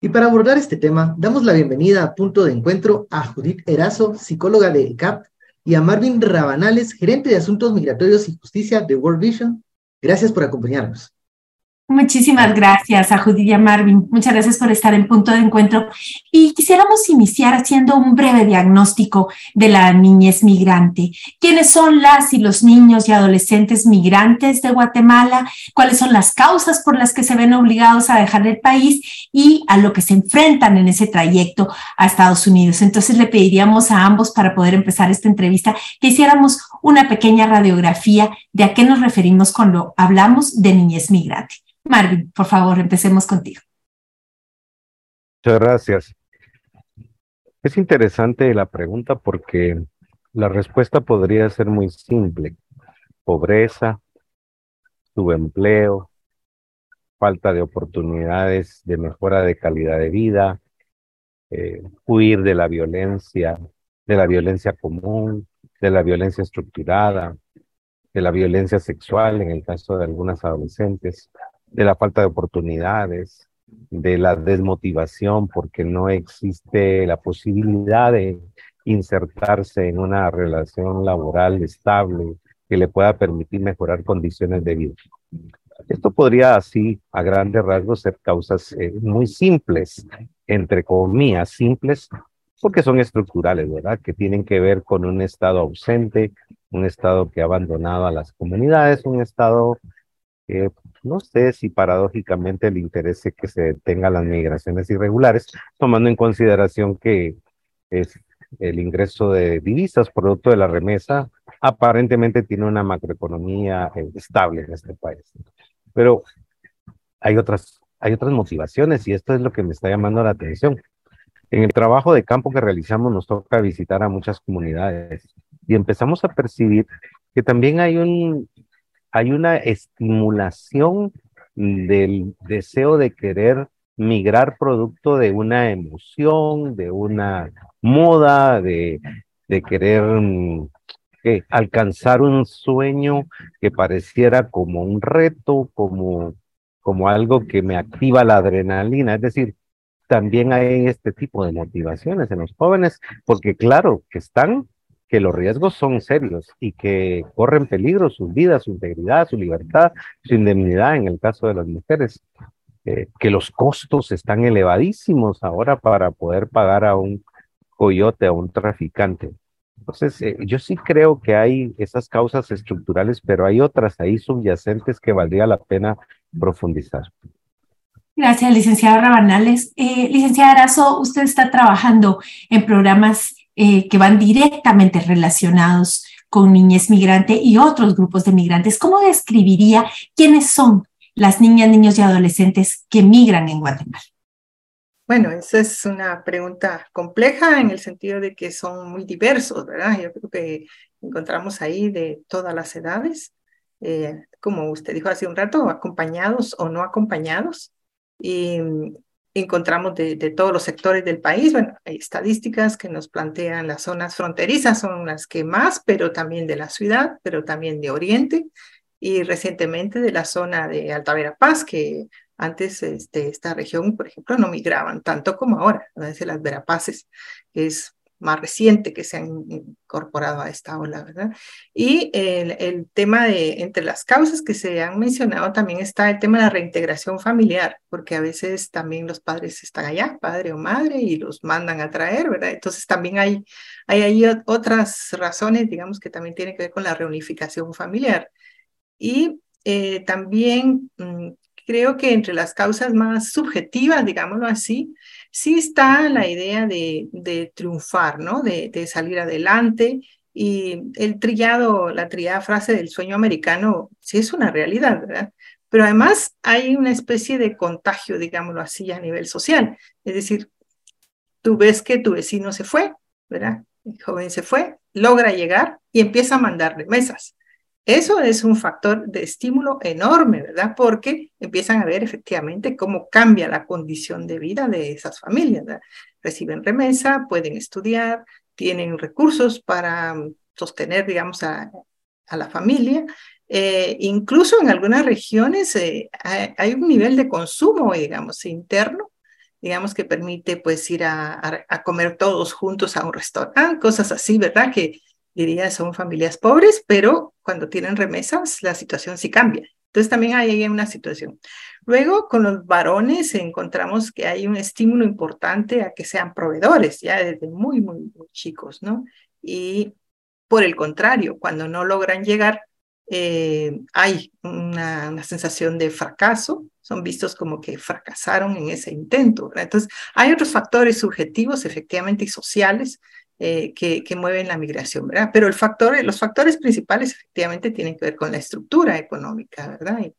Y para abordar este tema, damos la bienvenida a Punto de Encuentro a Judith Erazo, psicóloga de CAP, y a Marvin Rabanales, gerente de Asuntos Migratorios y Justicia de World Vision. Gracias por acompañarnos. Muchísimas gracias a Judith y a Marvin. Muchas gracias por estar en punto de encuentro. Y quisiéramos iniciar haciendo un breve diagnóstico de la niñez migrante. ¿Quiénes son las y los niños y adolescentes migrantes de Guatemala? ¿Cuáles son las causas por las que se ven obligados a dejar el país y a lo que se enfrentan en ese trayecto a Estados Unidos? Entonces le pediríamos a ambos para poder empezar esta entrevista que hiciéramos una pequeña radiografía de a qué nos referimos cuando hablamos de niñez migrante. Marvin, por favor, empecemos contigo. Muchas gracias. Es interesante la pregunta porque la respuesta podría ser muy simple. Pobreza, subempleo, falta de oportunidades de mejora de calidad de vida, eh, huir de la violencia, de la violencia común, de la violencia estructurada, de la violencia sexual en el caso de algunas adolescentes, de la falta de oportunidades, de la desmotivación porque no existe la posibilidad de insertarse en una relación laboral estable que le pueda permitir mejorar condiciones de vida. Esto podría así, a grandes rasgos, ser causas eh, muy simples, entre comillas, simples, porque son estructurales, ¿verdad? Que tienen que ver con un Estado ausente, un Estado que ha abandonado a las comunidades, un Estado que no sé si paradójicamente le interese que se detengan las migraciones irregulares, tomando en consideración que es el ingreso de divisas producto de la remesa aparentemente tiene una macroeconomía eh, estable en este país. Pero hay otras, hay otras motivaciones y esto es lo que me está llamando la atención. En el trabajo de campo que realizamos nos toca visitar a muchas comunidades y empezamos a percibir que también hay un hay una estimulación del deseo de querer migrar producto de una emoción, de una moda, de, de querer mm, alcanzar un sueño que pareciera como un reto, como, como algo que me activa la adrenalina. Es decir, también hay este tipo de motivaciones en los jóvenes, porque claro, que están que los riesgos son serios y que corren peligro sus vidas, su integridad, su libertad, su indemnidad en el caso de las mujeres, eh, que los costos están elevadísimos ahora para poder pagar a un coyote, a un traficante. Entonces, eh, yo sí creo que hay esas causas estructurales, pero hay otras ahí subyacentes que valdría la pena profundizar. Gracias, licenciada Rabanales. Eh, licenciada Arazo, usted está trabajando en programas eh, que van directamente relacionados con niñez migrante y otros grupos de migrantes. ¿Cómo describiría quiénes son las niñas, niños y adolescentes que migran en Guatemala? Bueno, esa es una pregunta compleja en el sentido de que son muy diversos, ¿verdad? Yo creo que encontramos ahí de todas las edades, eh, como usted dijo hace un rato, acompañados o no acompañados. Encontramos de, todos los sectores del país. Bueno, hay estadísticas que nos plantean las zonas fronterizas, son las que más, pero también de la ciudad, pero también de Oriente y recientemente de la zona de Alta Verapaz, que antes este, esta región, por ejemplo, no migraban tanto como ahora, a veces las Verapaces, que es más reciente que se han incorporado a esta ola, ¿verdad? Y el, tema de, entre las causas que se han mencionado también está el tema de la reintegración familiar, porque a veces también los padres están allá, padre o madre, y los mandan a traer, ¿verdad? Entonces también hay, hay otras razones, digamos, que también tienen que ver con la reunificación familiar. Y eh, también mm, creo que entre las causas más subjetivas, digámoslo así, sí está la idea de, de triunfar, ¿no? De, salir adelante. Y el trillado, la trillada frase del sueño americano, sí es una realidad, ¿verdad? Pero además hay una especie de contagio, digámoslo así, a nivel social. Es decir, tú ves que tu vecino se fue, ¿verdad? El joven se fue, logra llegar y empieza a mandar remesas. Eso es un factor de estímulo enorme, ¿verdad? Porque empiezan a ver efectivamente cómo cambia la condición de vida de esas familias. ¿verdad? Reciben remesa, pueden estudiar, tienen recursos para mm, sostener, digamos, a, la familia. Eh, incluso en algunas regiones eh, hay, un nivel de consumo, digamos, interno, digamos, que permite pues ir a comer todos juntos a un restaurante, cosas así, ¿verdad? Que diría, son familias pobres, pero cuando tienen remesas, la situación sí cambia. Entonces también hay una situación. Luego, con los varones encontramos que hay un estímulo importante a que sean proveedores, ya desde muy, muy, chicos, ¿no? Y por el contrario, cuando no logran llegar, eh, hay una, sensación de fracaso, son vistos como que fracasaron en ese intento. Entonces, hay otros factores subjetivos, efectivamente, y sociales eh, que, que, mueven la migración, ¿verdad? Pero el factor, los factores principales efectivamente tienen que ver con la estructura económica, ¿verdad? Y,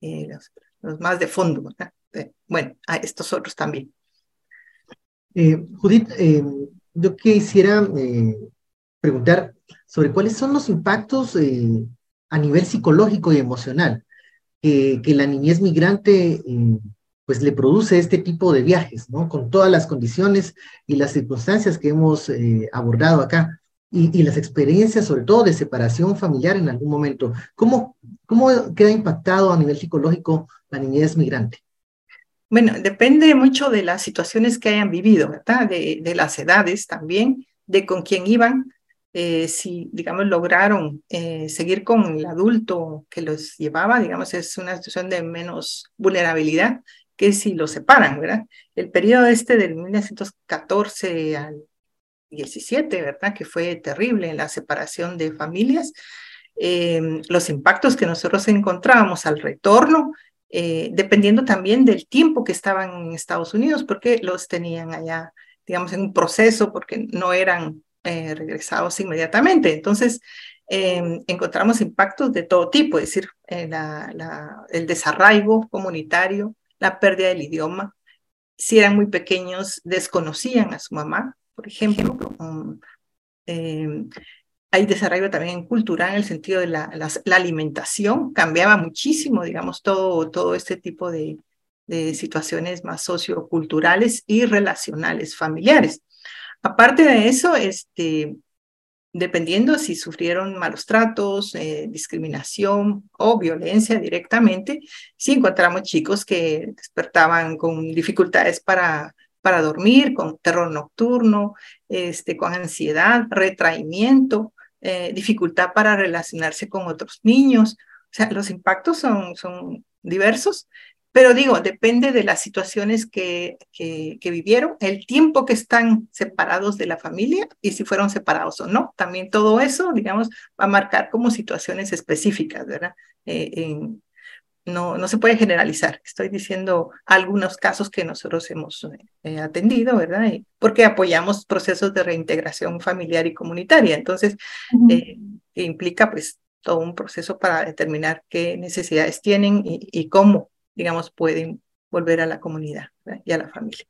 y los, los, más de fondo, ¿verdad? Eh, bueno, a estos otros también. Eh, Judith, eh, yo quisiera preguntar sobre cuáles son los impactos a nivel psicológico y emocional que la niñez migrante pues le produce este tipo de viajes, ¿no? Con todas las condiciones y las circunstancias que hemos eh, abordado acá y, las experiencias, sobre todo de separación familiar en algún momento. ¿Cómo, ¿Cómo queda impactado a nivel psicológico la niñez migrante? Bueno, depende mucho de las situaciones que hayan vivido, ¿verdad? De, de las edades también, de con quién iban, eh, si, digamos, lograron eh, seguir con el adulto que los llevaba, digamos, es una situación de menos vulnerabilidad que si lo separan, ¿verdad? El periodo este del 1914 al 17, ¿verdad? Que fue terrible en la separación de familias. Eh, los impactos que nosotros encontrábamos al retorno, eh, dependiendo también del tiempo que estaban en Estados Unidos, porque los tenían allá, digamos, en un proceso, porque no eran eh, regresados inmediatamente. Entonces, eh, encontramos impactos de todo tipo, es decir, la, la, el desarraigo comunitario, la pérdida del idioma. Si eran muy pequeños, desconocían a su mamá, por ejemplo. Um, eh, hay desarrollo también cultural en el sentido de la, la, la, alimentación, cambiaba muchísimo, digamos, todo, todo este tipo de, de situaciones más socioculturales y relacionales familiares. Aparte de eso, este, dependiendo si sufrieron malos tratos, eh, discriminación o violencia directamente, si encontramos chicos que despertaban con dificultades para, para dormir, con terror nocturno, este, con ansiedad, retraimiento, eh, dificultad para relacionarse con otros niños. O sea, los impactos son, son diversos pero digo, depende de las situaciones que, que, que, vivieron, el tiempo que están separados de la familia y si fueron separados o no. También todo eso, digamos, va a marcar como situaciones específicas, ¿verdad? Eh, en, no, no se puede generalizar. Estoy diciendo algunos casos que nosotros hemos eh, atendido, ¿verdad? Y porque apoyamos procesos de reintegración familiar y comunitaria. Entonces, uh -huh. eh, implica pues todo un proceso para determinar qué necesidades tienen y, y cómo digamos, pueden volver a la comunidad y a la familia.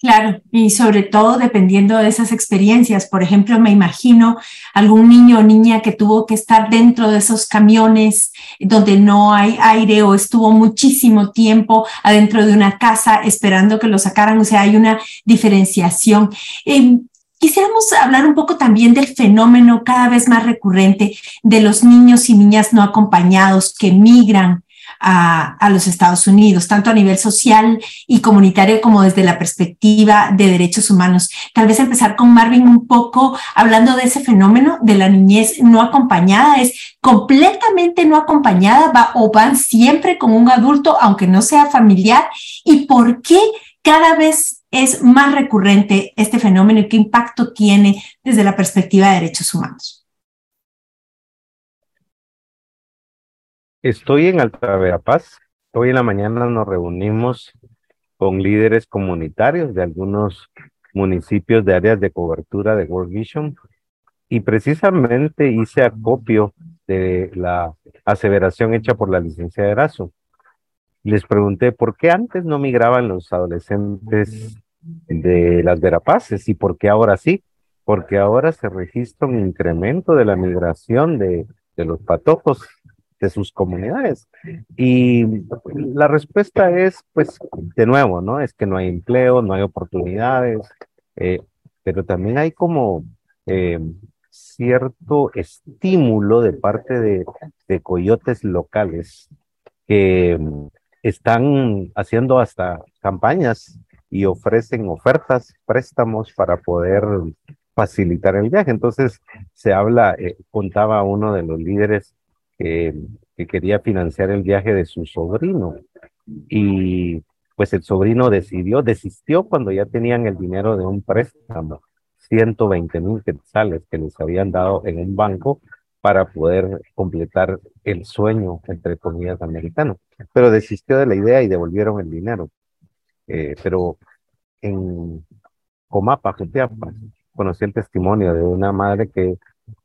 Claro, y sobre todo dependiendo de esas experiencias. Por ejemplo, me imagino algún niño o niña que tuvo que estar dentro de esos camiones donde no hay aire o estuvo muchísimo tiempo adentro de una casa esperando que lo sacaran. O sea, hay una diferenciación. Eh, Quisiéramos hablar un poco también del fenómeno cada vez más recurrente de los niños y niñas no acompañados que migran a, a, los Estados Unidos, tanto a nivel social y comunitario como desde la perspectiva de derechos humanos. Tal vez empezar con Marvin un poco hablando de ese fenómeno de la niñez no acompañada. Es completamente no acompañada va, o van siempre con un adulto, aunque no sea familiar. ¿Y por qué cada vez es más recurrente este fenómeno y qué impacto tiene desde la perspectiva de derechos humanos? Estoy en Alta Verapaz. Hoy en la mañana nos reunimos con líderes comunitarios de algunos municipios de áreas de cobertura de World Vision. Y precisamente hice acopio de la aseveración hecha por la licenciada Erazo. Les pregunté por qué antes no migraban los adolescentes de las Verapaces y por qué ahora sí, porque ahora se registra un incremento de la migración de, de los patojos de sus comunidades. Y la respuesta es, pues, de nuevo, ¿no? Es que no hay empleo, no hay oportunidades, eh, pero también hay como eh, cierto estímulo de parte de, coyotes locales que están haciendo hasta campañas y ofrecen ofertas, préstamos para poder facilitar el viaje. Entonces, se habla, eh, contaba uno de los líderes que, que quería financiar el viaje de su sobrino y pues el sobrino decidió, desistió cuando ya tenían el dinero de un préstamo, 120 mil quetzales que les habían dado en un banco para poder completar el sueño, entre comillas, americano. Pero desistió de la idea y devolvieron el dinero. Eh, pero en Comapa, Jutiapa, conocí el testimonio de una madre que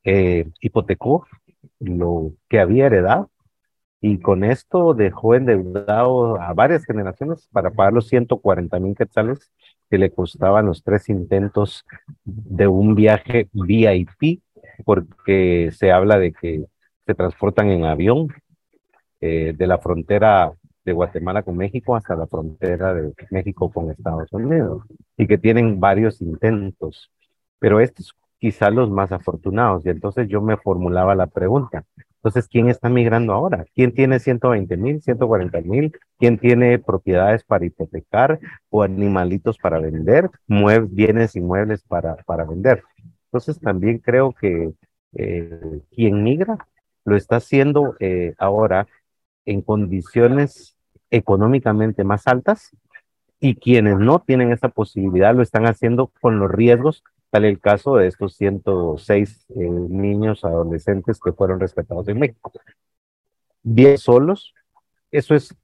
eh, hipotecó lo que había heredado y con esto dejó endeudado a varias generaciones para pagar los 140 mil quetzales que le costaban los tres intentos de un viaje VIP porque se habla de que se transportan en avión eh, de la frontera de Guatemala con México hasta la frontera de México con Estados Unidos y que tienen varios intentos, pero estos quizás los más afortunados. Y entonces yo me formulaba la pregunta, entonces, ¿quién está migrando ahora? ¿Quién tiene 120 mil, 140 mil? ¿Quién tiene propiedades para hipotecar o animalitos para vender? bienes inmuebles para, para vender. Entonces también creo que eh, quien migra lo está haciendo eh, ahora en condiciones económicamente más altas y quienes no tienen esa posibilidad lo están haciendo con los riesgos, tal el caso de estos 106 eh, niños adolescentes que fueron rescatados en México. Bien solos, eso es,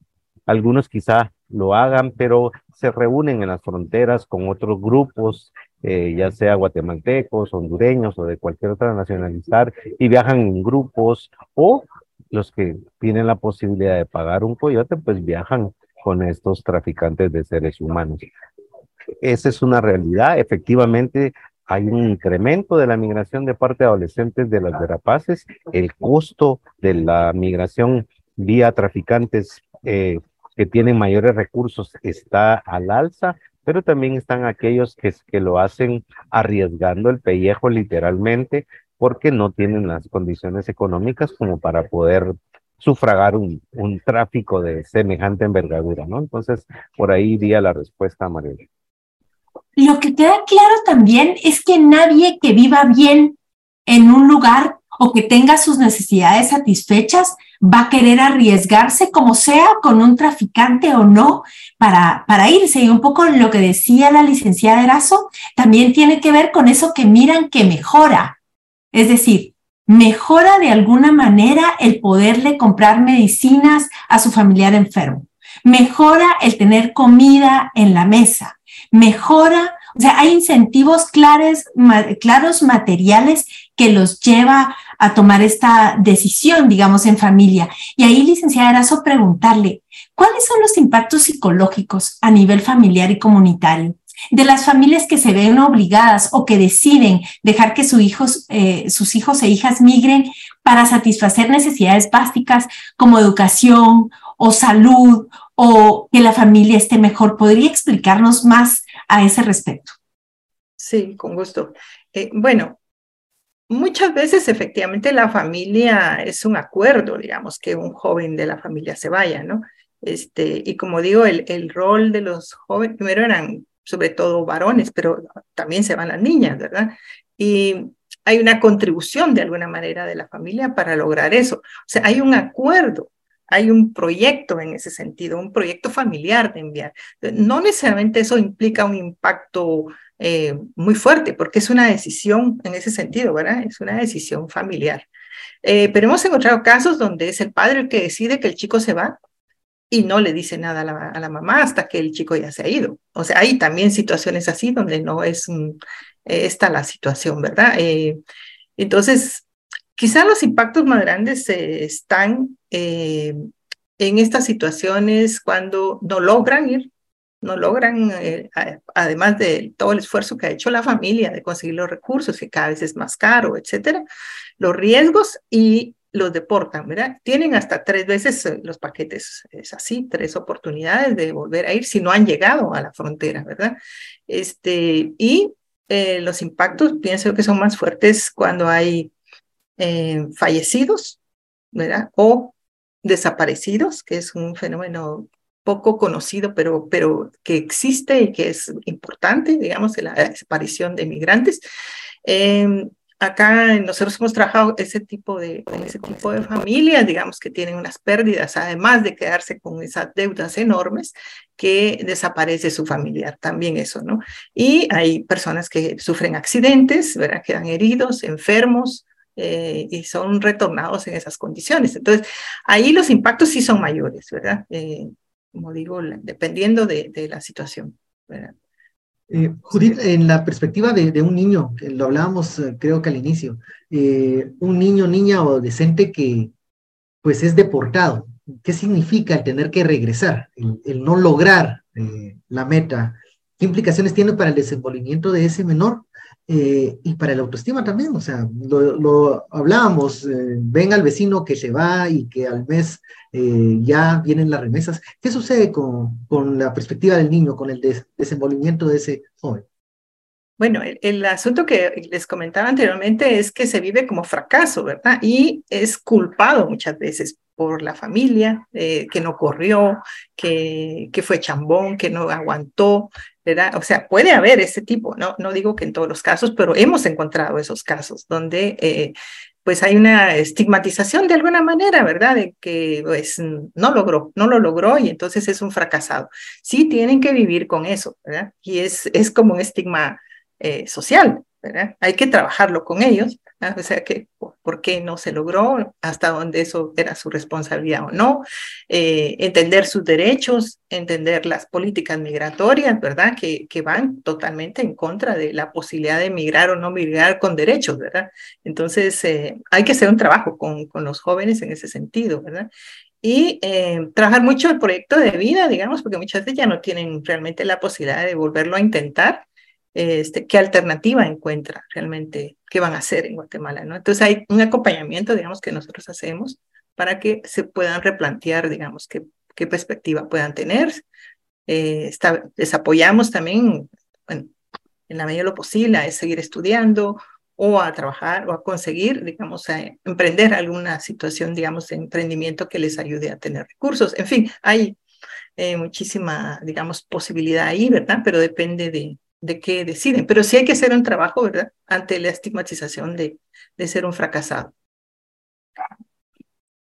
algunos quizá lo hagan, pero se reúnen en las fronteras con otros grupos eh, ya sea guatemaltecos, hondureños o de cualquier otra nacionalidad, y viajan en grupos, o los que tienen la posibilidad de pagar un coyote, pues viajan con estos traficantes de seres humanos. Esa es una realidad. Efectivamente, hay un incremento de la migración de parte de adolescentes de las Verapaces. El costo de la migración vía traficantes eh, que tienen mayores recursos está al alza, pero también están aquellos que, lo hacen arriesgando el pellejo literalmente porque no tienen las condiciones económicas como para poder sufragar un, un tráfico de semejante envergadura, ¿no? Entonces, por ahí iría la respuesta, María. Lo que queda claro también es que nadie que viva bien en un lugar o que tenga sus necesidades satisfechas va a querer arriesgarse como sea con un traficante o no para, para irse. Y un poco lo que decía la licenciada Erazo también tiene que ver con eso que miran que mejora. Es decir, mejora de alguna manera el poderle comprar medicinas a su familiar enfermo. Mejora el tener comida en la mesa. Mejora o sea, hay incentivos claros, materiales que los lleva a tomar esta decisión, digamos, en familia. Y ahí, licenciada Erazo, preguntarle, ¿cuáles son los impactos psicológicos a nivel familiar y comunitario? de las familias que se ven obligadas o que deciden dejar que sus hijos, eh, sus hijos e hijas migren para satisfacer necesidades básicas como educación o salud o que la familia esté mejor. ¿Podría explicarnos más a ese respecto? Sí, con gusto. Eh, bueno, muchas veces efectivamente la familia es un acuerdo, digamos, que un joven de la familia se vaya, ¿no? Este, y como digo, el, el rol de los jóvenes, primero eran sobre todo varones, pero también se van las niñas, ¿verdad? Y hay una contribución de alguna manera de la familia para lograr eso. O sea, hay un acuerdo, hay un proyecto en ese sentido, un proyecto familiar de enviar. No necesariamente eso implica un impacto eh, muy fuerte, porque es una decisión en ese sentido, ¿verdad? Es una decisión familiar. Eh, pero hemos encontrado casos donde es el padre el que decide que el chico se va y no le dice nada a la, mamá hasta que el chico ya se ha ido. O sea, hay también situaciones así donde no es esta la situación, ¿verdad? Eh, entonces, quizá los impactos más grandes están en estas situaciones cuando no logran ir no logran, eh, además de todo el esfuerzo que ha hecho la familia de conseguir los recursos, que cada vez es más caro, etcétera, los riesgos y los deportan, ¿verdad? Tienen hasta tres veces eh, los paquetes, es así, tres oportunidades de volver a ir si no han llegado a la frontera, ¿verdad? Este, y eh, los impactos pienso que son más fuertes cuando hay fallecidos, ¿verdad? O desaparecidos, que es un fenómeno poco conocido, pero, pero que existe y que es importante, digamos, la desaparición de migrantes. Em, acá nosotros hemos trabajado ese tipo de, ese tipo de familias, digamos, que tienen unas pérdidas, además de quedarse con esas deudas enormes, que desaparece su familiar, también eso, ¿no? Y hay personas que sufren accidentes, ¿verdad? Quedan heridos, enfermos, eh, y son retornados en esas condiciones. Entonces, ahí los impactos sí son mayores, ¿verdad? Eh, como digo, dependiendo de, la situación. Eh, Judith, en la perspectiva de, un niño, que lo hablábamos creo que al inicio, un niño, niña o adolescente que pues es deportado, ¿qué significa el tener que regresar, el, no lograr la meta? ¿Qué implicaciones tiene para el desenvolvimiento de ese menor? Eh, y para la autoestima también, o sea, lo, hablábamos, eh, ven al vecino que se va y que al mes eh, ya vienen las remesas. ¿Qué sucede con, con la perspectiva del niño, con el desenvolvimiento de ese joven? Bueno, el, asunto que les comentaba anteriormente es que se vive como fracaso, ¿verdad? Y es culpado muchas veces por la familia, que no corrió, que, que fue chambón, que no aguantó, o sea, puede haber ese tipo, no, no digo que en todos los casos, pero hemos encontrado esos casos donde eh, pues hay una estigmatización de alguna manera, ¿verdad? De que pues no logró, no lo logró y entonces es un fracasado. Sí tienen que vivir con eso, ¿verdad? Y es, es como un estigma eh, social, ¿verdad? Hay que trabajarlo con ellos, o sea, que por qué no se logró, hasta dónde eso era su responsabilidad o no, eh, entender sus derechos, entender las políticas migratorias, ¿verdad? Que, que van totalmente en contra de la posibilidad de migrar o no migrar con derechos, ¿verdad? Entonces, eh, hay que hacer un trabajo con, con los jóvenes en ese sentido, ¿verdad? y eh, trabajar mucho el proyecto de vida, digamos, porque muchas veces ya no tienen realmente la posibilidad de volverlo a intentar este, qué alternativa encuentra realmente, qué van a hacer en Guatemala, ¿no? Entonces hay un acompañamiento, digamos, que nosotros hacemos para que se puedan replantear, digamos, qué, qué perspectiva puedan tener. Eh, les apoyamos también, bueno, en la medida de lo posible, a seguir estudiando o a trabajar o a conseguir, digamos, a emprender alguna situación, digamos, de emprendimiento que les ayude a tener recursos. En fin, hay eh, muchísima, digamos, posibilidad ahí, ¿verdad? Pero depende de, de qué deciden. Pero sí hay que hacer un trabajo, ¿verdad? Ante la estigmatización de, de ser un fracasado.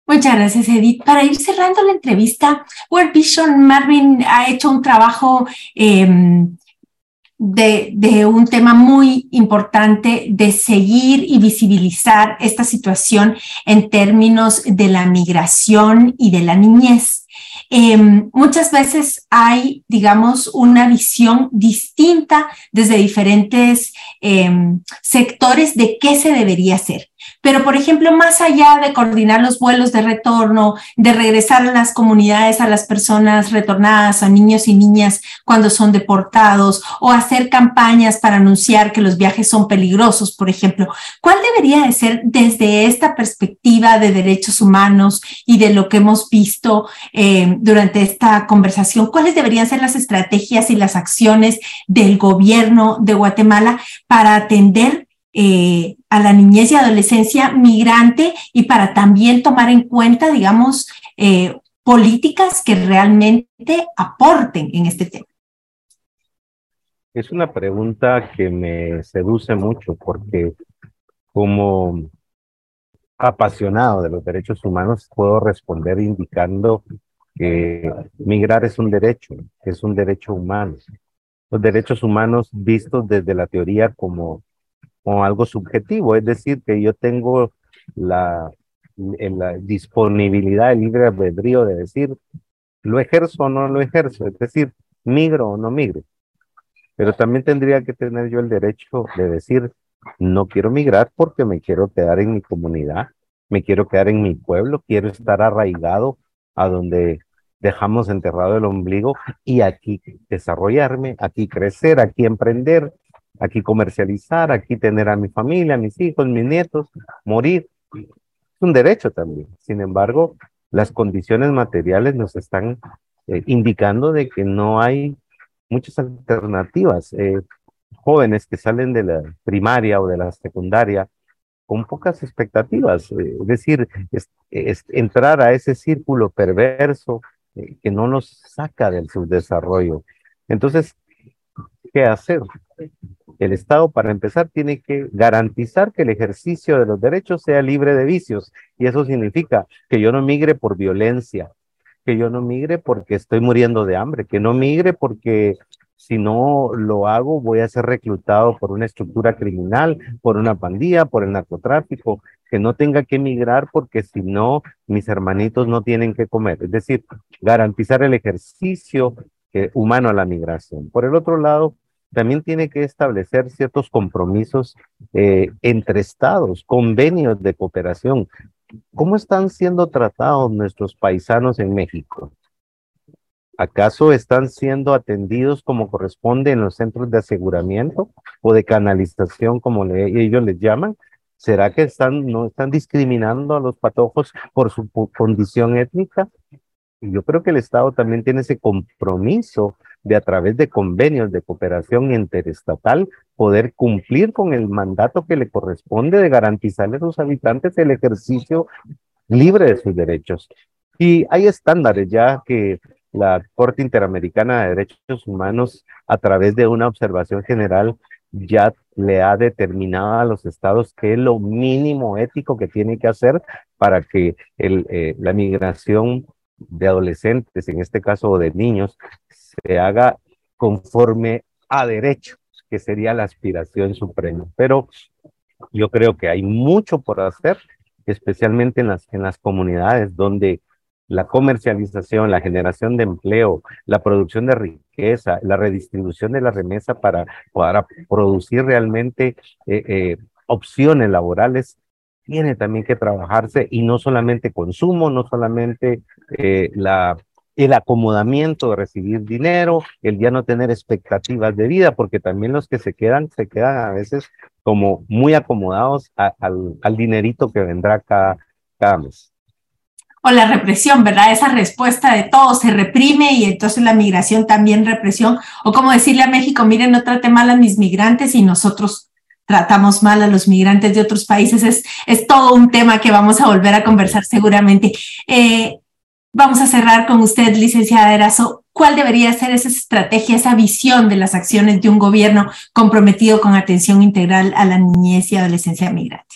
Muchas gracias, Edith. Para ir cerrando la entrevista, World Vision Marvin ha hecho un trabajo em, de, de, un tema muy importante de seguir y visibilizar esta situación en términos de la migración y de la niñez. Em, muchas veces hay, digamos, una visión distinta desde diferentes em, sectores de qué se debería hacer. Pero, por ejemplo, más allá de coordinar los vuelos de retorno, de regresar a las comunidades a las personas retornadas, a niños y niñas cuando son deportados, o hacer campañas para anunciar que los viajes son peligrosos, por ejemplo, ¿cuál debería de ser desde esta perspectiva de derechos humanos y de lo que hemos visto eh, durante esta conversación? ¿Cuáles deberían ser las estrategias y las acciones del gobierno de Guatemala para atender eh, a la niñez y adolescencia migrante y para también tomar en cuenta, digamos, eh, políticas que realmente aporten en este tema? Es una pregunta que me seduce mucho porque como apasionado de los derechos humanos puedo responder indicando que migrar es un derecho, es un derecho humano. Los derechos humanos vistos desde la teoría como, como algo subjetivo, es decir, que yo tengo la, la disponibilidad, el libre albedrío de decir, lo ejerzo o no lo ejerzo, es decir, migro o no migro. Pero también tendría que tener yo el derecho de decir, no quiero migrar porque me quiero quedar en mi comunidad, me quiero quedar en mi pueblo, quiero estar arraigado a donde dejamos enterrado el ombligo y aquí desarrollarme, aquí crecer, aquí emprender, aquí comercializar, aquí tener a mi familia, a mis hijos, mis nietos, morir. Es un derecho también. Sin embargo, las condiciones materiales nos están eh, indicando de que no hay muchas alternativas. Eh, jóvenes que salen de la primaria o de la secundaria con pocas expectativas, eh, es decir, entrar a ese círculo perverso que no nos saca del subdesarrollo. Entonces, ¿qué hacer? El Estado, para empezar, tiene que garantizar que el ejercicio de los derechos sea libre de vicios, y eso significa que yo no migre por violencia, que yo no migre porque estoy muriendo de hambre, que no migre porque si no lo hago voy a ser reclutado por una estructura criminal, por una pandilla, por el narcotráfico, que no tenga que emigrar porque si no mis hermanitos no tienen que comer. Es decir, garantizar el ejercicio eh, humano a la migración. Por el otro lado, también tiene que establecer ciertos compromisos eh, entre estados, convenios de cooperación. ¿Cómo están siendo tratados nuestros paisanos en México? ¿Acaso están siendo atendidos como corresponde en los centros de aseguramiento o de canalización, como ellos les llaman? ¿Será que están, no están discriminando a los patojos por su condición étnica? Yo creo que el Estado también tiene ese compromiso de a través de convenios de cooperación interestatal poder cumplir con el mandato que le corresponde de garantizarle a sus habitantes el ejercicio libre de sus derechos. Y hay estándares ya que la Corte Interamericana de Derechos Humanos, a través de una observación general, ya le ha determinado a los estados qué es lo mínimo ético que tiene que hacer para que el, eh, la migración de adolescentes, en este caso de niños, se haga conforme a derecho que sería la aspiración suprema. Pero yo creo que hay mucho por hacer, especialmente en las, en las comunidades donde la comercialización, la generación de empleo, la producción de riqueza, la redistribución de la remesa para, para producir realmente eh, eh, opciones laborales, tiene también que trabajarse y no solamente consumo, no solamente eh, la el acomodamiento de recibir dinero, el ya no tener expectativas de vida, porque también los que se quedan, se quedan a veces como muy acomodados al, al, dinerito que vendrá cada, cada mes. O la represión, ¿verdad? Esa respuesta de todo se reprime y entonces la migración también represión. O como decirle a México, miren, no trate mal a mis migrantes y nosotros tratamos mal a los migrantes de otros países. Es, es todo un tema que vamos a volver a conversar seguramente. Eh, Vamos a cerrar con usted, licenciada Erazo. ¿Cuál debería ser esa estrategia, esa visión de las acciones de un gobierno comprometido con atención integral a la niñez y adolescencia migrante?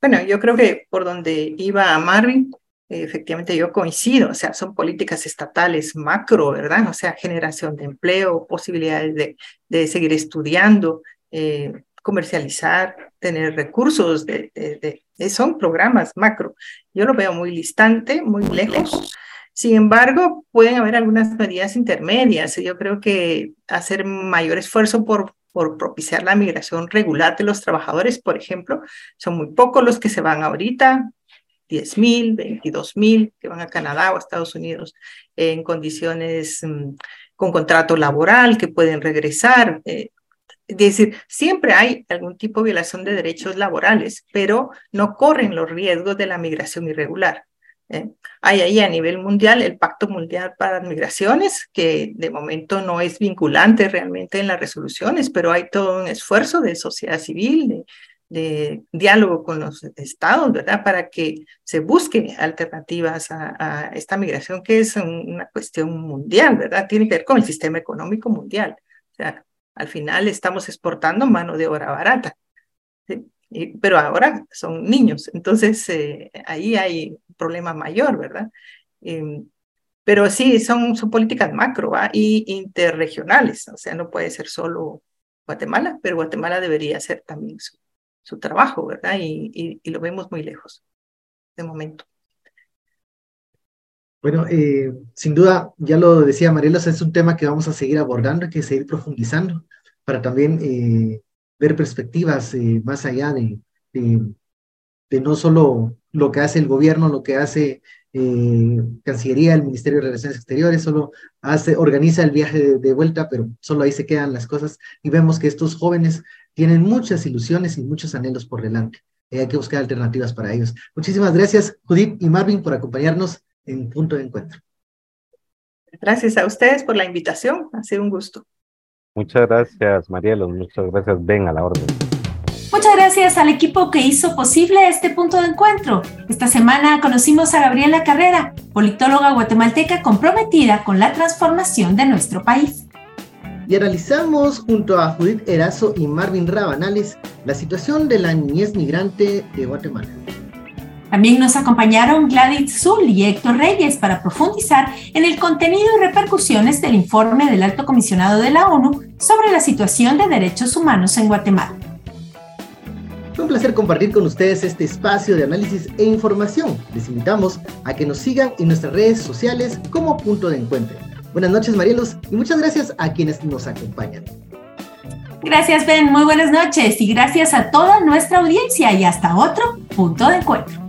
Bueno, yo creo que por donde iba Marvin, efectivamente yo coincido, o sea, son políticas estatales macro, ¿verdad? O sea, generación de empleo, posibilidades de, de seguir estudiando, eh, comercializar, tener recursos, de, de, son programas macro. Yo lo veo muy distante, muy lejos. Sin embargo, pueden haber algunas medidas intermedias. Yo creo que hacer mayor esfuerzo por, por propiciar la migración regular de los trabajadores, por ejemplo, son muy pocos los que se van ahorita, 10 mil, 22 mil que van a Canadá o a Estados Unidos en condiciones mm, con contrato laboral, que pueden regresar. Eh, es decir, siempre hay algún tipo de violación de derechos laborales, pero no corren los riesgos de la migración irregular. ¿eh? Hay ahí a nivel mundial el Pacto Mundial para Migraciones, que de momento no es vinculante realmente en las resoluciones, pero hay todo un esfuerzo de sociedad civil, de, diálogo con los estados, ¿verdad? Para que se busque alternativas a, esta migración, que es una cuestión mundial, ¿verdad? Tiene que ver con el sistema económico mundial. O sea, al final estamos exportando mano de obra barata. pero ahora son niños, entonces eh, ahí hay un problema mayor, ¿verdad? Em, pero sí, son, son políticas macro y interregionales, o sea, no puede ser solo Guatemala, pero Guatemala debería ser también su, su trabajo, ¿verdad? Y, y, lo vemos muy lejos de momento. Bueno, eh, sin duda, ya lo decía Marielos, es un tema que vamos a seguir abordando, que seguir profundizando para también eh, ver perspectivas eh, más allá de, de, no solo lo que hace el gobierno, lo que hace Cancillería, el Ministerio de Relaciones Exteriores, solo hace, organiza el viaje de, vuelta, pero solo ahí se quedan las cosas y vemos que estos jóvenes tienen muchas ilusiones y muchos anhelos por delante. hay que buscar alternativas para ellos. Muchísimas gracias, Judith y Marvin, por acompañarnos en Punto de Encuentro. Gracias a ustedes por la invitación. Ha sido un gusto. Muchas gracias, Marielo. Muchas gracias. Ven a la orden. Muchas gracias al equipo que hizo posible este punto de encuentro. Esta semana conocimos a Gabriela Carrera, politóloga guatemalteca comprometida con la transformación de nuestro país y analizamos junto a Judith Erazo y Marvin Rabanales la situación de la niñez migrante de Guatemala. También nos acompañaron Gladys Zul y Héctor Reyes para profundizar en el contenido y repercusiones del informe del Alto Comisionado de la ONU sobre la situación de derechos humanos en Guatemala. Fue un placer compartir con ustedes este espacio de análisis e información. Les invitamos a que nos sigan en nuestras redes sociales como punto de encuentro. Buenas noches, Marielos, y muchas gracias a quienes nos acompañan. Gracias, Ben. Muy buenas noches y gracias a toda nuestra audiencia y hasta otro punto de encuentro.